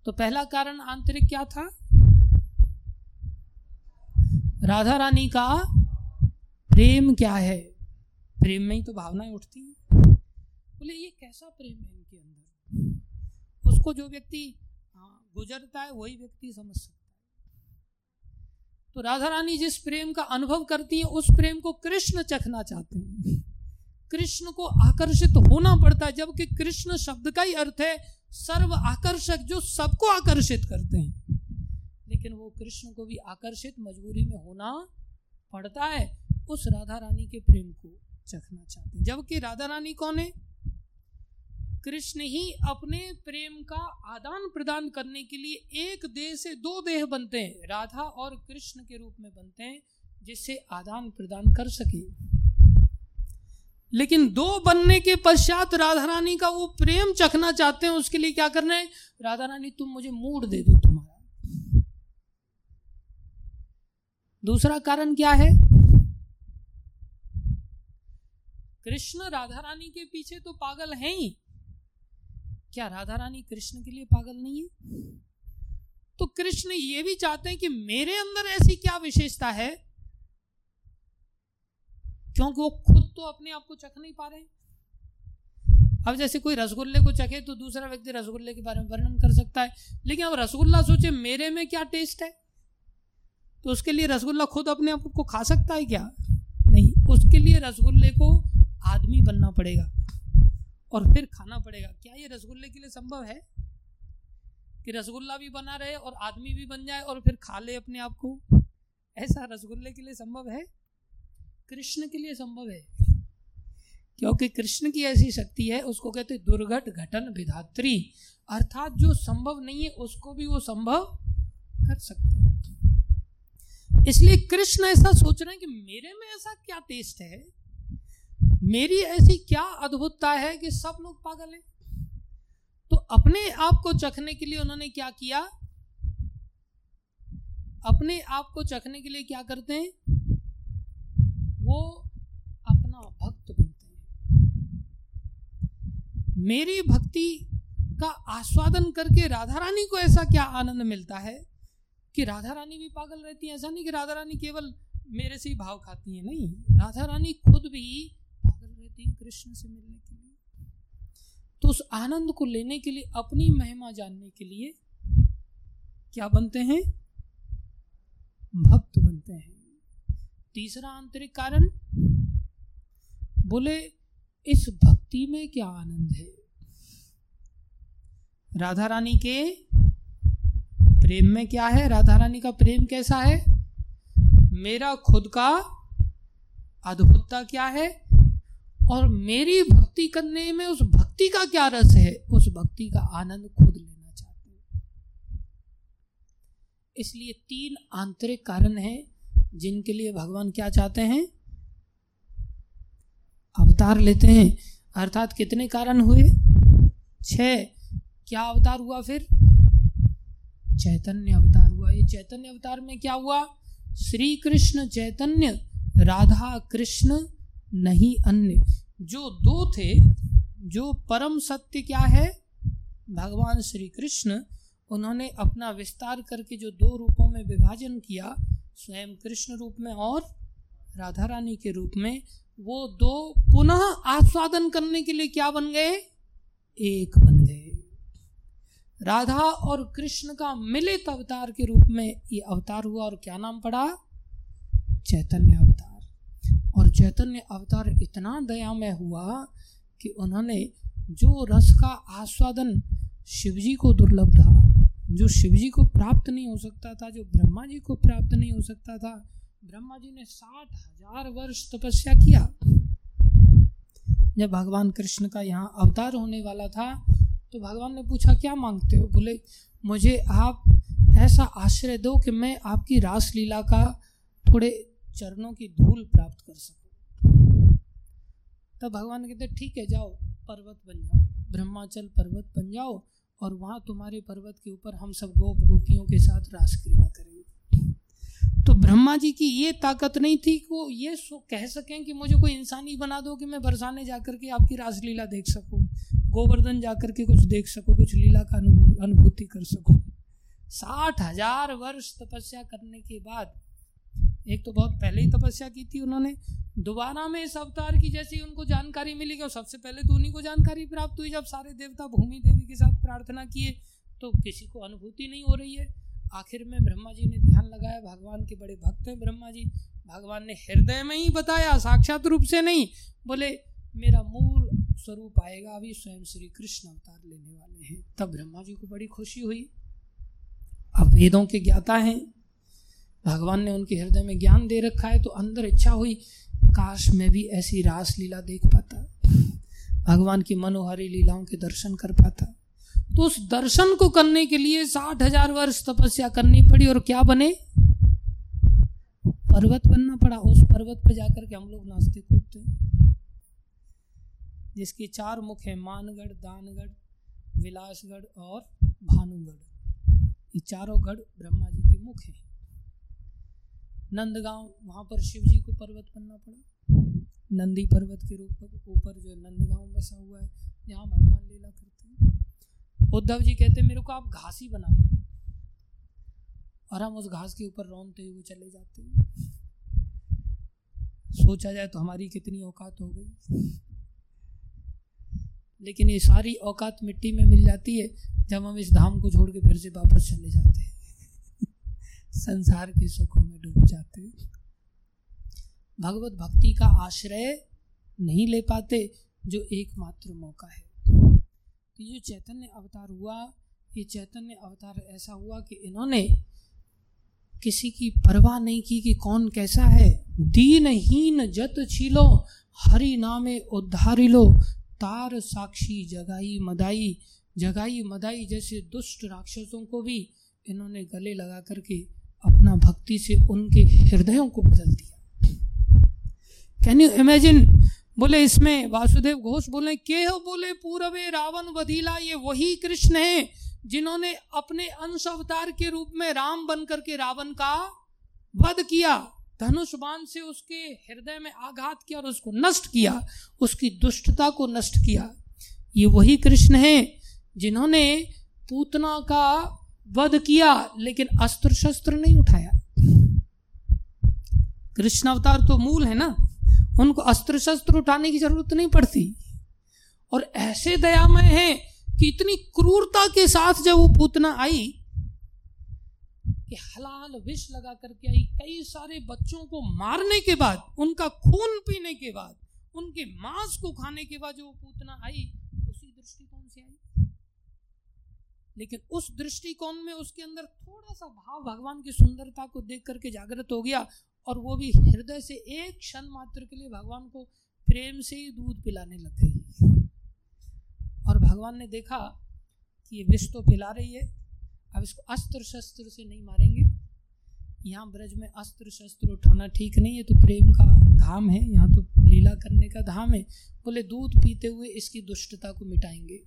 तो पहला कारण आंतरिक क्या था? राधा रानी का प्रेम क्या है? प्रेम में ही तो भावनाएँ उठती हैं। बोले ये कैसा प्रेम है इनके अंदर? उसको जो व्यक्ति हाँ, गुजरता है वही व्यक्ति समझ सकता है। तो राधा रानी जिस प्रेम का अनुभव करती है उस प्रेम को कृष्ण चखना चाहते हैं। कृष्ण को आकर्षित होना पड़ता है जबकि कृष्ण शब्द का ही अर्थ है सर्व आकर्षक जो सबको आकर्षित करते हैं। लेकिन वो कृष्ण को भी आकर्षित मजबूरी में होना पड़ता है उस राधा रानी के प्रेम को। चखना चाहते हैं। जबकि राधा रानी कौन है? कृष्ण ही अपने प्रेम का आदान प्रदान करने के लिए एक देह से दो देह बनते हैं। राधा और कृष्ण के रूप में बनते हैं, जिससे आदान प्रदान कर सके। लेकिन दो बनने के पश्चात राधा रानी का वो प्रेम चखना चाहते हैं, उसके लिए क्या करना है? राधा रानी तुम मुझे मूड दे दो तुम्हारा। दूसरा कारण क्या है? कृष्ण राधा रानी के पीछे तो पागल है ही। क्या राधा रानी कृष्ण के लिए पागल नहीं है? तो कृष्ण ये भी चाहते हैं कि मेरे अंदर ऐसी क्या विशेषता है? क्योंकि वो खुद तो अपने आप को चख नहीं पा रहे अब जैसे कोई रसगुल्ले को चखे तो दूसरा व्यक्ति रसगुल्ले के बारे में वर्णन कर सकता है। लेकिन अब रसगुल्ला सोचे, मेरे में क्या टेस्ट है? तो उसके लिए रसगुल्ला खुद अपने आप को खा सकता है क्या? नहीं, उसके लिए रसगुल्ले को आदमी बनना पड़ेगा और फिर खाना पड़ेगा। क्या ये रसगुल्ले के लिए संभव है? कि रसगुल्ला भी बना रहे और आदमी भी बन जाए और फिर खा ले अपने आप को? ऐसा रसगुल्ले के लिए संभव है? कृष्ण के लिए संभव है। क्योंकि कृष्ण की ऐसी शक्ति है, उसको कहते दुर्घट घटन विधात्री। अर्थात जो संभव नहीं है, उसको भी वो संभव कर सकते हैं। इसलिए कृष्ण ऐसा सोच रहे हैं कि मेरे में ऐसा क्या टेस्ट है? मेरी ऐसी क्या अद्भुतता है कि सब लोग पागल हैं? तो अपने आप को चखने के लिए उन्होंने क्या किया? अपने आप को चखने के लिए क्या करते हैं? वो अपना भक्त बनते हैं। मेरी भक्ति का आस्वादन करके राधा रानी को ऐसा क्या आनंद मिलता है कि राधा रानी भी पागल रहती है? ऐसा नहीं कि राधा रानी केवल मेरे से ही भाव खाती है, नहीं। राधा रानी खुद भी रहती है कृष्ण से मिलने के लिए। तो उस आनंद को लेने के लिए, अपनी महिमा जानने के लिए क्या बनते हैं? भक्त बनते हैं। तीसरा आंतरिक कारण? बोले, इस भक्ति में क्या आनंद है? राधा रानी के प्रेम में क्या है? राधा रानी का प्रेम कैसा है? मेरा खुद का अद्भुतता क्या है? और मेरी भक्ति करने में उस भक्ति का क्या रस है? उस भक्ति का आनंद खुद लेना चाहते हैं। इसलिए तीन आंतरिक कारण हैं, जिनके लिए भगवान क्या चाहते हैं? अवतार लेते हैं। अर्थात कितने कारण हुए? छ क्या अवतार हुआ फिर? चैतन्य अवतार हुआ। ये चैतन्य अवतार में क्या हुआ? श्री कृष्ण चैतन्य, राधा कृष्ण नहीं अन्य। जो दो थे, जो परम सत्य क्या है? भगवान श्री कृष्ण उन्होंने अपना विस्तार करके जो दो रूपों में विभाजन किया, स्वयं कृष्ण रूप में और राधा रानी के रूप में, वो दो पुनः आस्वादन करने के लिए क्या बन गए? एक बन गए। राधा और कृष्ण का मिलित अवतार के रूप में ये अवतार हुआ और क्या नाम पड़ा? चैतन्य चैतन्य अवतार इतना दयामय हुआ कि उन्होंने जो रस का आस्वादन शिवजी को दुर्लभ था, जो शिवजी को प्राप्त नहीं हो सकता था, जो ब्रह्मा जी को प्राप्त नहीं हो सकता था, ब्रह्मा जी ने साठ हज़ार वर्ष तपस्या किया। जब भगवान कृष्ण का यहाँ अवतार होने वाला था तो भगवान ने पूछा, क्या मांगते हो? बोले, मुझे आप ऐसा आश्रय दो कि मैं आपकी रासलीला का थोड़े चरणों की धूल प्राप्त कर सकूँ। तब भगवान कहते ठीक है, जाओ, पर्वत बन जाओ, ब्रह्माचल पर्वत बन जाओ और वहाँ तुम्हारे पर्वत के ऊपर हम सब गोप गोपियों के साथ रास क्रीड़ा करेंगे। तो ब्रह्मा जी की ये ताकत नहीं थी कि वो ये कह सकें कि मुझे कोई इंसानी बना दो कि मैं बरसाने जाकर के आपकी रासलीला देख सकूँ, गोवर्धन जाकर के कुछ देख सकूँ, कुछ लीला का अनुभूति कर सकूँ। साठ हज़ार वर्ष तपस्या करने के बाद, एक तो बहुत पहले ही तपस्या की थी उन्होंने दोबारा में इस अवतार की जैसी उनको जानकारी मिली कि सबसे पहले तो उन्हीं को जानकारी प्राप्त हुई, जब सारे देवता भूमि देवी के साथ प्रार्थना किए तो किसी को अनुभूति नहीं हो रही है। आखिर में ब्रह्मा जी ने ध्यान लगाया, भगवान के बड़े भक्त हैं ब्रह्मा जी। भगवान ने हृदय में ही बताया, साक्षात रूप से नहीं, बोले, मेरा मूल स्वरूप आएगा, अभी स्वयं श्री कृष्ण अवतार लेने वाले हैं। तब ब्रह्मा जी को बड़ी खुशी हुई। अब वेदों के ज्ञाता हैं। भगवान ने उनके हृदय में ज्ञान दे रखा है तो अंदर इच्छा हुई काश मैं भी ऐसी रास लीला देख पाता, भगवान की मनोहरी लीलाओं के दर्शन कर पाता। तो उस दर्शन को करने के लिए साठ हज़ार वर्ष तपस्या करनी पड़ी और क्या बने? पर्वत बनना पड़ा। उस पर्वत पर जाकर के हम लोग नाचते कूदते। जिसके चार मुख है, मानगढ़, दानगढ़, विलासगढ़ और भानुगढ़। ये चारों गढ़ ब्रह्मा जी के मुख हैं। नंदगांव, वहाँ पर शिव जी को पर्वत बनना पड़ा। नंदी पर्वत के रूप में ऊपर जो नंदगांव बसा हुआ है, जहाँ भगवान लीला करते हैं। उद्धव जी कहते हैं, मेरे को आप घास ही बना दो। और हम उस घास के ऊपर रौनते हुए चले जाते हैं। सोचा जाए तो हमारी कितनी औकात हो गई। लेकिन ये सारी औकात मिट्टी में मिल जाती है, जब हम इस धाम को छोड़ के फिर से वापस चले जाते हैं। संसार के सुखों में डूब जाते। भगवत भक्ति का आश्रय नहीं ले पाते, जो एकमात्र मौका है। तो ये चैतन्य अवतार हुआ, ये चैतन्य अवतार ऐसा हुआ कि इन्होंने किसी की परवाह नहीं की कि कौन कैसा है। दीनहीन जत छीलो, हरि नामे उद्धारी लो तार साक्षी जगाई मदाई जगाई मदाई जैसे दुष्ट राक्षसों को भी इन्होंने गले लगा करके अपना भक्ति से उनके हृदयों को बदल दिया। कैन यू इमेजिन बोले, इसमें वासुदेव घोष बोले के हो बोले पूर्वे रावण वधीला, ये वही कृष्ण है जिन्होंने अपने अंश अवतार के रूप में राम बनकर के रावण का वध किया, धनुष बाण से उसके हृदय में आघात किया और उसको नष्ट किया, उसकी दुष्टता को नष्ट किया। ये वही कृष्ण हैं जिन्होंने पूतना का वध किया, लेकिन अस्त्र शस्त्र नहीं उठाया। कृष्ण अवतार तो मूल है ना, उनको अस्त्र शस्त्र उठाने की ज़रूरत नहीं पड़ती। और ऐसे दयामय हैं कि इतनी क्रूरता के साथ जब वो पूतना आई, कि हलाल विष लगा करके आई, कई सारे बच्चों को मारने के बाद, उनका खून पीने के बाद, उनके मांस को खाने के बाद जो पूतना आई, उसी दृष्टिकोण लेकिन उस दृष्टिकोण में उसके अंदर थोड़ा सा भाव भगवान की सुंदरता को देख करके जागृत हो गया और वो भी हृदय से एक क्षण मात्र के लिए भगवान को प्रेम से ही दूध पिलाने लग गई। और भगवान ने देखा कि ये विष तो पिला रही है, अब इसको अस्त्र शस्त्र से नहीं मारेंगे। यहाँ ब्रज में अस्त्र शस्त्र उठाना ठीक नहीं है तो प्रेम का धाम है, यहाँ तो लीला करने का धाम है। बोले, दूध पीते हुए इसकी दुष्टता को मिटाएँगे।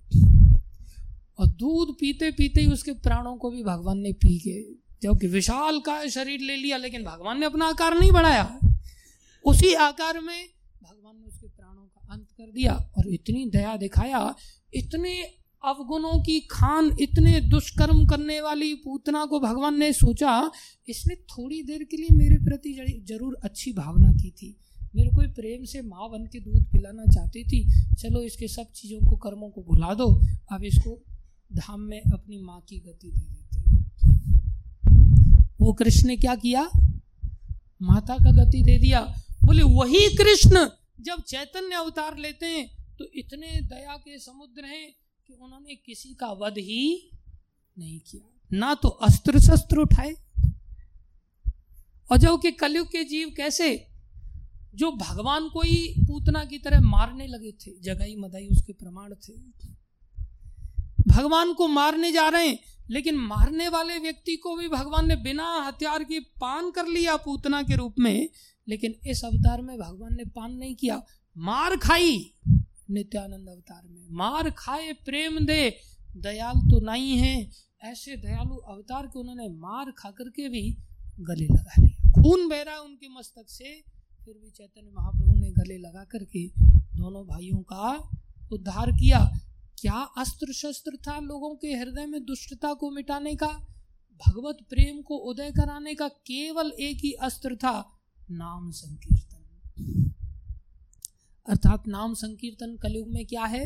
और दूध पीते पीते ही उसके प्राणों को भी भगवान ने पी के क्योंकि विशाल का शरीर ले लिया, लेकिन भगवान ने अपना आकार नहीं बढ़ाया। उसी आकार में भगवान ने उसके प्राणों का अंत कर दिया और इतनी दया दिखाया, इतने अवगुणों की खान, इतने दुष्कर्म करने वाली पूतना को भगवान ने सोचा, इसने थोड़ी देर के लिए मेरे प्रति ज़रूर अच्छी भावना की थी। मेरे को प्रेम से माँ बन के दूध पिलाना चाहती थी, चलो इसके सब चीज़ों को, कर्मों को भुला दो, अब इसको धाम में अपनी माँ की गति दे देते वो कृष्ण ने क्या किया? माता का गति दे दिया। बोले, वही कृष्ण, जब चैतन्य अवतार लेते हैं तो इतने दया के समुद्र हैं कि उन्होंने किसी का वध ही नहीं किया। ना तो अस्त्र शस्त्र उठाए। और जो कि कलयुग के जीव कैसे? जो भगवान को ही पूतना की तरह मारने लगे थे जगाई मदाई उसके प्रमाण थे। भगवान को मारने जा रहे हैं, लेकिन मारने वाले व्यक्ति को भी भगवान ने बिना हथियार के पान कर लिया पूतना के रूप में, लेकिन इस अवतार में भगवान ने पान नहीं किया। मार खाई, नित्यानंद अवतार में। मार खाए, प्रेम दे, दयाल तो नहीं है। ऐसे दयालु अवतार के उन्होंने मार खा करके भी गले लगा लिया। खून बह रहा है उनके मस्तक से, फिर भी चैतन्य महाप्रभु ने गले लगा करके दोनों भाइयों का उद्धार किया। क्या अस्त्र शस्त्र था लोगों के हृदय में दुष्टता को मिटाने का? भगवत प्रेम को उदय कराने का केवल एक ही अस्त्र था, नाम संकीर्तन। अर्थात नाम संकीर्तन कलयुग में क्या है?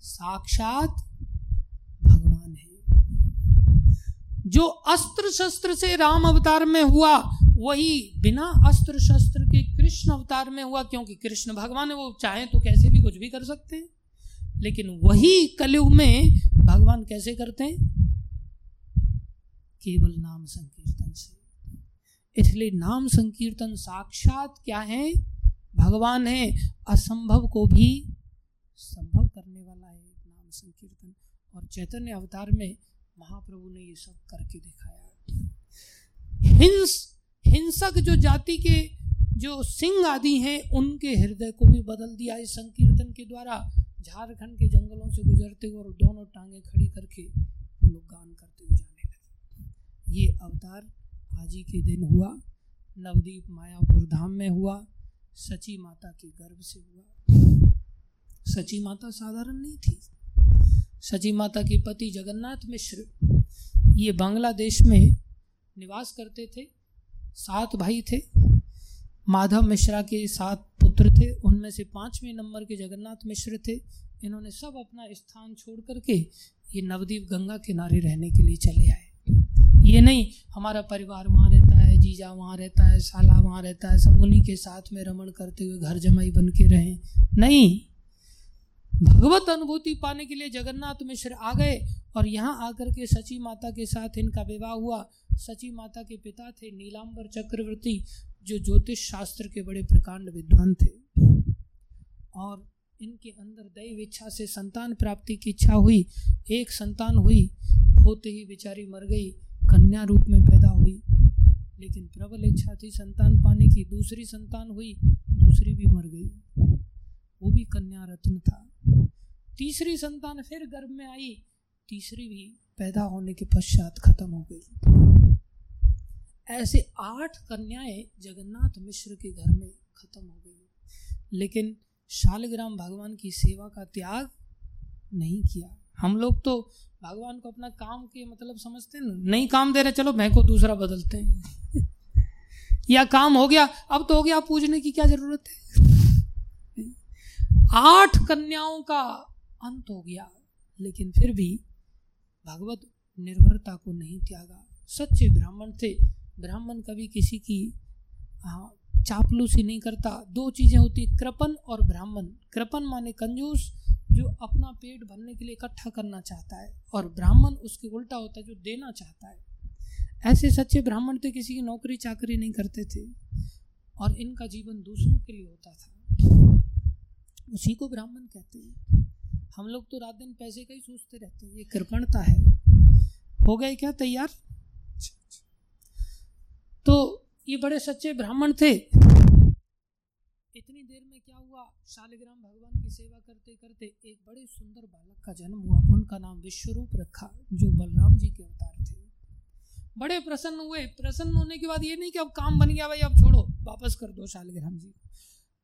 साक्षात भगवान है। जो अस्त्र शस्त्र से राम अवतार में हुआ, वही बिना अस्त्र शस्त्र के कृष्ण अवतार में हुआ, क्योंकि कृष्ण भगवान है, वो चाहे तो कैसे भी कुछ भी कर सकते हैं। लेकिन वही कलयुग में भगवान कैसे करते हैं? केवल नाम संकीर्तन से। इसलिए नाम संकीर्तन साक्षात क्या है? भगवान है। असंभव को भी संभव करने वाला है नाम संकीर्तन। और चैतन्य अवतार में महाप्रभु ने ये सब करके दिखाया हिंस, हिंसक जो जाति के जो सिंह आदि हैं, उनके हृदय को भी बदल दिया इस संकीर्तन के द्वारा। झारखंड के जंगलों से गुजरते हुए और दोनों टांगे खड़ी करके वो लोग गान करते हुए जाने लगे। ये अवतार आज ही के दिन हुआ। नवदीप मायापुर धाम में हुआ। सची माता के गर्भ से हुआ। सची माता साधारण नहीं थी। सची माता के पति जगन्नाथ मिश्र ये बांग्लादेश में निवास करते थे। सात भाई थे। माधव मिश्रा के सात पुत्र थे, उनमें से पाँचवें नंबर के जगन्नाथ मिश्र थे। इन्होंने सब अपना स्थान छोड़ करके ये नवदीप गंगा किनारे रहने के लिए चले आए। ये नहीं, हमारा परिवार वहाँ रहता है, जीजा वहाँ रहता है, साला वहाँ रहता है, सब उन्हीं के साथ में रमण करते हुए घर जमाई बन के रहें। नहीं, भगवत अनुभूति पाने के लिए जगन्नाथ मिश्र आ गए और यहाँ आकर के सची माता के साथ इनका विवाह हुआ। सची माता के पिता थे नीलांबर चक्रवर्ती। जो ज्योतिष शास्त्र के बड़े प्रकांड विद्वान थे। और इनके अंदर दैव इच्छा से संतान प्राप्ति की इच्छा हुई, एक संतान हुई, होते ही बेचारी मर गई, कन्या रूप में पैदा हुई। लेकिन प्रबल इच्छा थी संतान पाने की, दूसरी संतान हुई, दूसरी भी मर गई। वो भी कन्या रत्न था। तीसरी संतान फिर गर्भ में आई, तीसरी भी पैदा होने के पश्चात खत्म हो गई। ऐसे आठ कन्याएँ जगन्नाथ मिश्र के घर में खत्म हो गई। लेकिन शालिग्राम भगवान की सेवा का त्याग नहीं किया। हम लोग तो भगवान को अपना काम के मतलब समझते हैं नहीं काम दे रहे, चलो मैं को दूसरा बदलते हैं। या काम हो गया, अब तो हो गया पूजने की क्या ज़रूरत है? आठ कन्याओं का अंत हो गया, लेकिन फिर भी भगवत निर्भरता को नहीं त्यागा। सच्चे ब्राह्मण थे ब्राह्मण कभी किसी की चापलूसी नहीं करता। दो चीज़ें होती कृपन और ब्राह्मण। कृपन माने कंजूस, जो अपना पेट भरने के लिए इकट्ठा करना चाहता है, और ब्राह्मण उसके उल्टा होता है, जो देना चाहता है। ऐसे सच्चे ब्राह्मण थे किसी की नौकरी चाकरी नहीं करते थे, और इनका जीवन दूसरों के लिए होता था। उसी को ब्राह्मण कहते हैं। हम लोग तो रात दिन पैसे का ही सोचते रहते हैं, ये कृपणता है। हो गए क्या, तैयार? तो ये बड़े सच्चे ब्राह्मण थे। इतनी देर में क्या हुआ? शालिग्राम भगवान की सेवा करते करते एक बड़े सुंदर बालक का जन्म हुआ। उनका नाम विश्वरूप रखा, जो बलराम जी के अवतार थे। बड़े प्रसन्न हुए। प्रसन्न होने के बाद ये नहीं कि अब काम बन गया, भाई, अब छोड़ो, वापस कर दो शालिग्राम जी।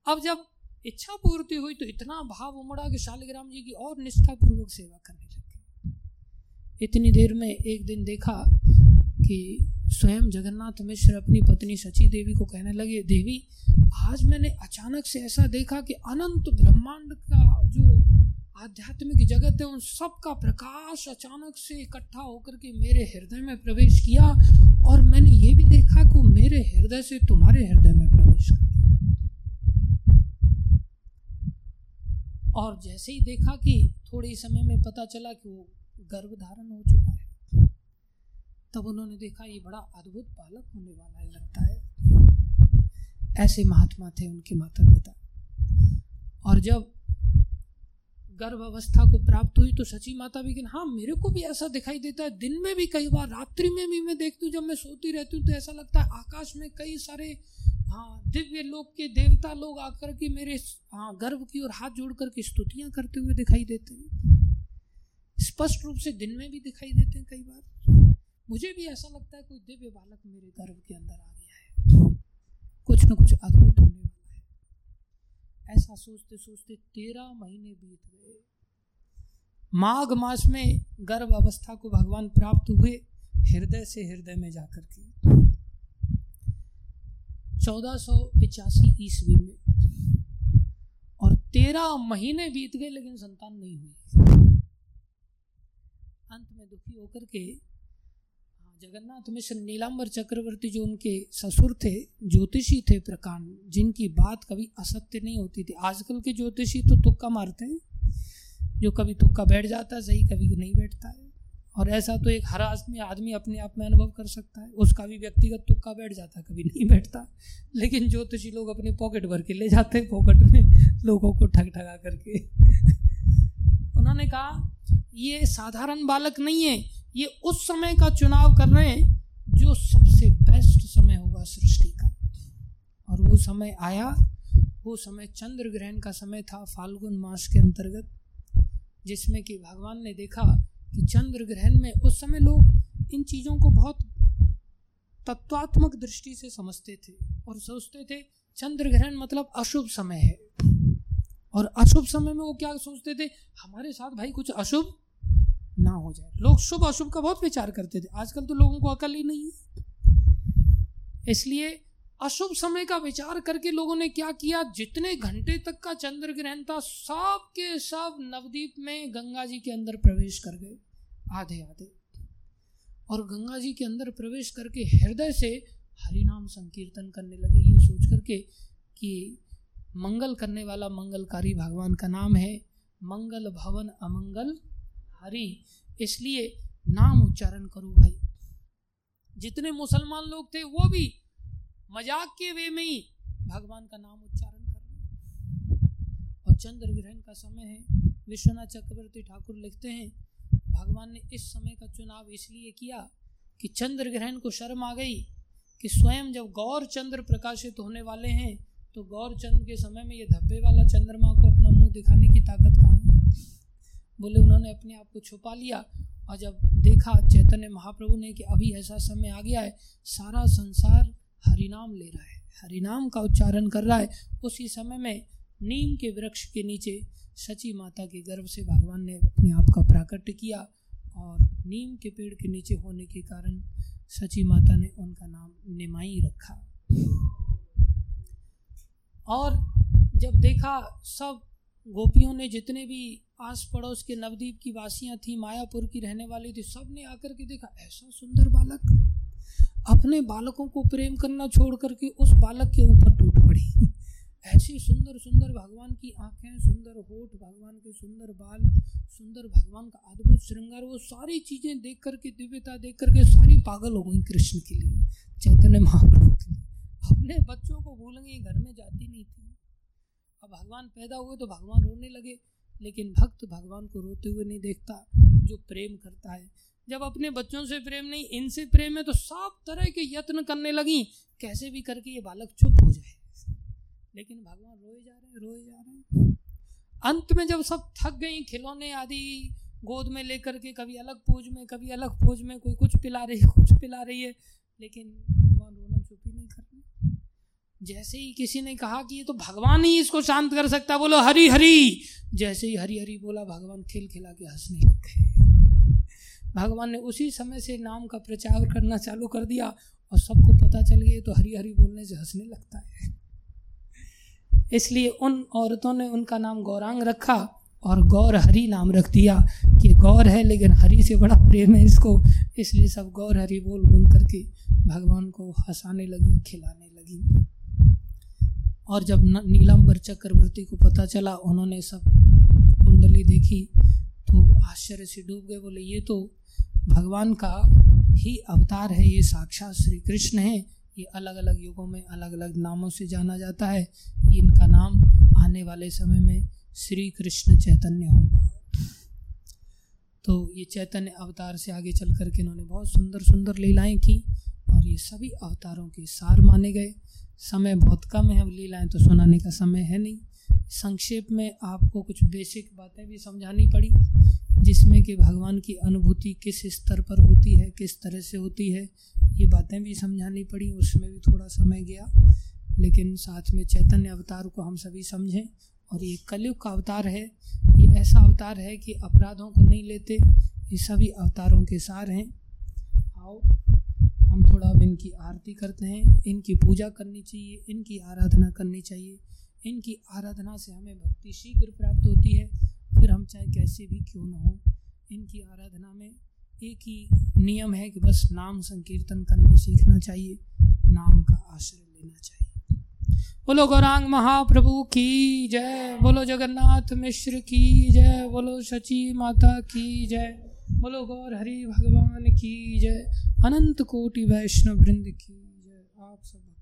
अब जब इच्छा पूर्ति हुई तो इतना भाव उमड़ा कि शालिग्राम जी की और निष्ठापूर्वक सेवा करने लगे इतनी देर में एक दिन देखा कि स्वयं जगन्नाथ मिश्र अपनी पत्नी सची देवी को कहने लगे, देवी, आज मैंने अचानक से ऐसा देखा कि अनंत ब्रह्मांड का जो आध्यात्मिक जगत है, उन सब का प्रकाश अचानक से इकट्ठा होकर के मेरे हृदय में प्रवेश किया और मैंने ये भी देखा कि मेरे हृदय से तुम्हारे हृदय में प्रवेश कर और जैसे ही देखा कि थोड़े समय में पता चला कि वो गर्भ धारण हो चुका है तब उन्होंने देखा ये बड़ा अद्भुत बालक होने वाला है, लगता है। ऐसे महात्मा थे उनके माता पिता और जब गर्भ अवस्था को प्राप्त हुई तो सची माता भी हाँ मेरे को भी ऐसा दिखाई देता है। दिन में भी कई बार, रात्रि में भी मैं देखती हूँ, जब मैं सोती रहती हूँ तो ऐसा लगता है आकाश में कई सारे हाँ दिव्य लोग के देवता लोग आकर के मेरे हाँ गर्भ की ओर हाथ जोड़ करके स्तुतियाँ करते हुए दिखाई देते हैं। स्पष्ट रूप से दिन में भी दिखाई देते हैं कई बार। मुझे भी ऐसा लगता है कोई दिव्य बालक मेरे गर्भ के अंदर आ गया है। कुछ न कुछ अद्भुत होने वाला है। ऐसा सोचते सोचते तेरह महीने बीत गए। माघ मास में गर्भ अवस्था को भगवान प्राप्त हुए, हृदय से हृदय में जाकर के। चौदह सौ पिचासी ईस्वी में। और तेरह महीने बीत गए, लेकिन संतान नहीं हुई। अंत में दुखी होकर के जगन्नाथ मिश्र नीलांबर चक्रवर्ती जो उनके ससुर थे, ज्योतिषी थे प्रकांड, जिनकी बात कभी असत्य नहीं होती थी। आजकल के ज्योतिषी तो तुक्का मारते हैं। जो कभी तुक्का बैठ जाता है, सही कभी नहीं बैठता है। और ऐसा तो एक हर आदमी आदमी अपने आप में अनुभव कर सकता है। उसका भी व्यक्तिगत तुक्का बैठ जाता कभी नहीं बैठता। लेकिन ज्योतिषी लोग अपने पॉकेट भर के ले जाते हैं, पॉकेट में लोगों को ठग ठगा करके। उन्होंने कहा, ये साधारण बालक नहीं है। ये उस समय का चुनाव कर रहे हैं जो सबसे बेस्ट समय होगा सृष्टि का। और वो समय आया, वो समय चंद्र ग्रहण का समय था फाल्गुन मास के अंतर्गत, जिसमें कि भगवान ने देखा कि चंद्र ग्रहण में उस समय लोग इन चीज़ों को बहुत तत्वात्मक दृष्टि से समझते थे और सोचते थे, चंद्र ग्रहण मतलब अशुभ समय है। और अशुभ समय में वो क्या सोचते थे? हमारे साथ भाई कुछ अशुभ ना हो जाए। लोग शुभ अशुभ का बहुत विचार करते थे। आजकल तो लोगों को अकल ही नहीं है। इसलिए अशुभ समय का विचार करके लोगों ने क्या किया? जितने घंटे तक का चंद्र ग्रहण था, सब के सब नवदीप में गंगा जी के अंदर प्रवेश कर गए। आधे आधे। और गंगा जी के अंदर प्रवेश करके हृदय से हरिनाम संकीर्तन करने लगे। ये सोच करके कि मंगल करने वाला मंगलकारी भगवान का नाम है, मंगल भवन अमंगल। हरि इसलिए नाम उच्चारण करो भाई। जितने मुसलमान लोग थे, वो भी मज़ाक के वे में ही भगवान का नाम उच्चारण कर रहे और चंद्र ग्रहण का समय है, विश्वनाथ चक्रवर्ती ठाकुर लिखते हैं, भगवान ने इस समय का चुनाव इसलिए किया कि चंद्र ग्रहण को शर्म आ गई कि स्वयं जब गौर चंद्र प्रकाशित होने वाले हैं तो गौर चंद्र के समय में ये धब्बे वाला चंद्रमा को अपना मुँह दिखाने की ताकत कहाँ बोले उन्होंने अपने आप को छुपा लिया और जब देखा चैतन्य महाप्रभु ने कि अभी ऐसा समय आ गया है, सारा संसार हरिनाम ले रहा है, हरिनाम का उच्चारण कर रहा है। उसी समय में नीम के वृक्ष के नीचे सची माता के गर्भ से भगवान ने अपने आप का प्राकट्य किया और नीम के पेड़ के नीचे होने के कारण सची माता ने उनका नाम निमाई रखा। और जब देखा सब गोपियों ने जितने भी आस पड़ोस के नवदीप की वासियाँ थी, मायापुर की रहने वाली थी सबने आकर के देखा, ऐसा सुंदर बालक। अपने बालकों को प्रेम करना छोड़ करके उस बालक के ऊपर टूट पड़ी। ऐसी सुंदर सुंदर भगवान की आँखें, सुंदर होठ, भगवान के सुंदर बाल, सुंदर भगवान का अद्भुत श्रृंगार, वो सारी चीज़ें देख करके, दिव्यता देख करके सारी पागल हो गई कृष्ण के लिए, चैतन्य महाप्रभु के लिए। अपने बच्चों को भूल गई, घर में जाती नहीं थी। अब भगवान पैदा हुए तो भगवान रोने लगे। लेकिन भक्त भगवान को रोते हुए नहीं देखता, जो प्रेम करता है। जब अपने बच्चों से प्रेम नहीं, इनसे प्रेम है तो सब तरह के यत्न करने लगी। कैसे भी करके ये बालक चुप हो जाए। लेकिन भगवान रोए जा रहे हैं, रोए जा रहे हैं। अंत में जब सब थक गई, खिलौने आदि गोद में लेकर के कभी अलग पोज में, कभी अलग पोज में, कोई कुछ पिला रही है, कुछ पिला रही है, लेकिन भगवान रोना चुप ही नहीं कर रहे जैसे ही किसी ने कहा कि ये तो भगवान ही इसको शांत कर सकता बोलो, हरी हरी। जैसे ही हरी हरी बोला, भगवान खिल खिला के हंसने लग। गए भगवान ने उसी समय से नाम का प्रचार करना चालू कर दिया और सबको पता चल गया तो हरी हरी बोलने से हंसने लगता है। इसलिए उन औरतों ने उनका नाम गौरांग रखा और गौर हरी नाम रख दिया कि गौर है, लेकिन हरी से बड़ा प्रेम है इसको। इसलिए सब गौर, हरी बोल बोल करके भगवान को हंसाने लगी, खिलाने लगी। और जब नीलाम्बर चक्रवर्ती को पता चला, उन्होंने सब कुंडली देखी तो आश्चर्य से डूब गए। बोले, ये तो भगवान का ही अवतार है, ये साक्षात श्री कृष्ण है। ये अलग अलग युगों में अलग अलग नामों से जाना जाता है। इनका नाम आने वाले समय में श्री कृष्ण चैतन्य होगा। तो ये चैतन्य अवतार से आगे चल करके इन्होंने बहुत सुंदर सुंदर लीलाएँ की और ये सभी अवतारों के सार माने गए। समय बहुत कम है अब लीलाएँ तो सुनाने का समय है नहीं। संक्षेप में आपको कुछ बेसिक बातें भी समझानी पड़ी, जिसमें कि भगवान की अनुभूति किस स्तर पर होती है, किस तरह से होती है, ये बातें भी समझानी पड़ी, उसमें भी थोड़ा समय गया। लेकिन साथ में चैतन्य अवतार को हम सभी समझें, और ये कलयुग का अवतार है, ये ऐसा अवतार है कि अपराधों को नहीं लेते, ये सभी अवतारों के सार हैं। आओ। हम थोड़ा इनकी आरती करते हैं, इनकी पूजा करनी चाहिए, इनकी आराधना करनी चाहिए। इनकी आराधना से हमें भक्ति शीघ्र प्राप्त होती है, फिर हम चाहे कैसे भी क्यों ना हो। इनकी आराधना में एक ही नियम है कि बस नाम संकीर्तन करना सीखना चाहिए, नाम का आश्रय लेना चाहिए। बोलो गौरांग महाप्रभु की जय, बोलो जगन्नाथ मिश्र की जय, बोलो शची माता की जय। बोलो गौर हरि भगवान की जय। अनंत कोटि वैष्णव वृंद की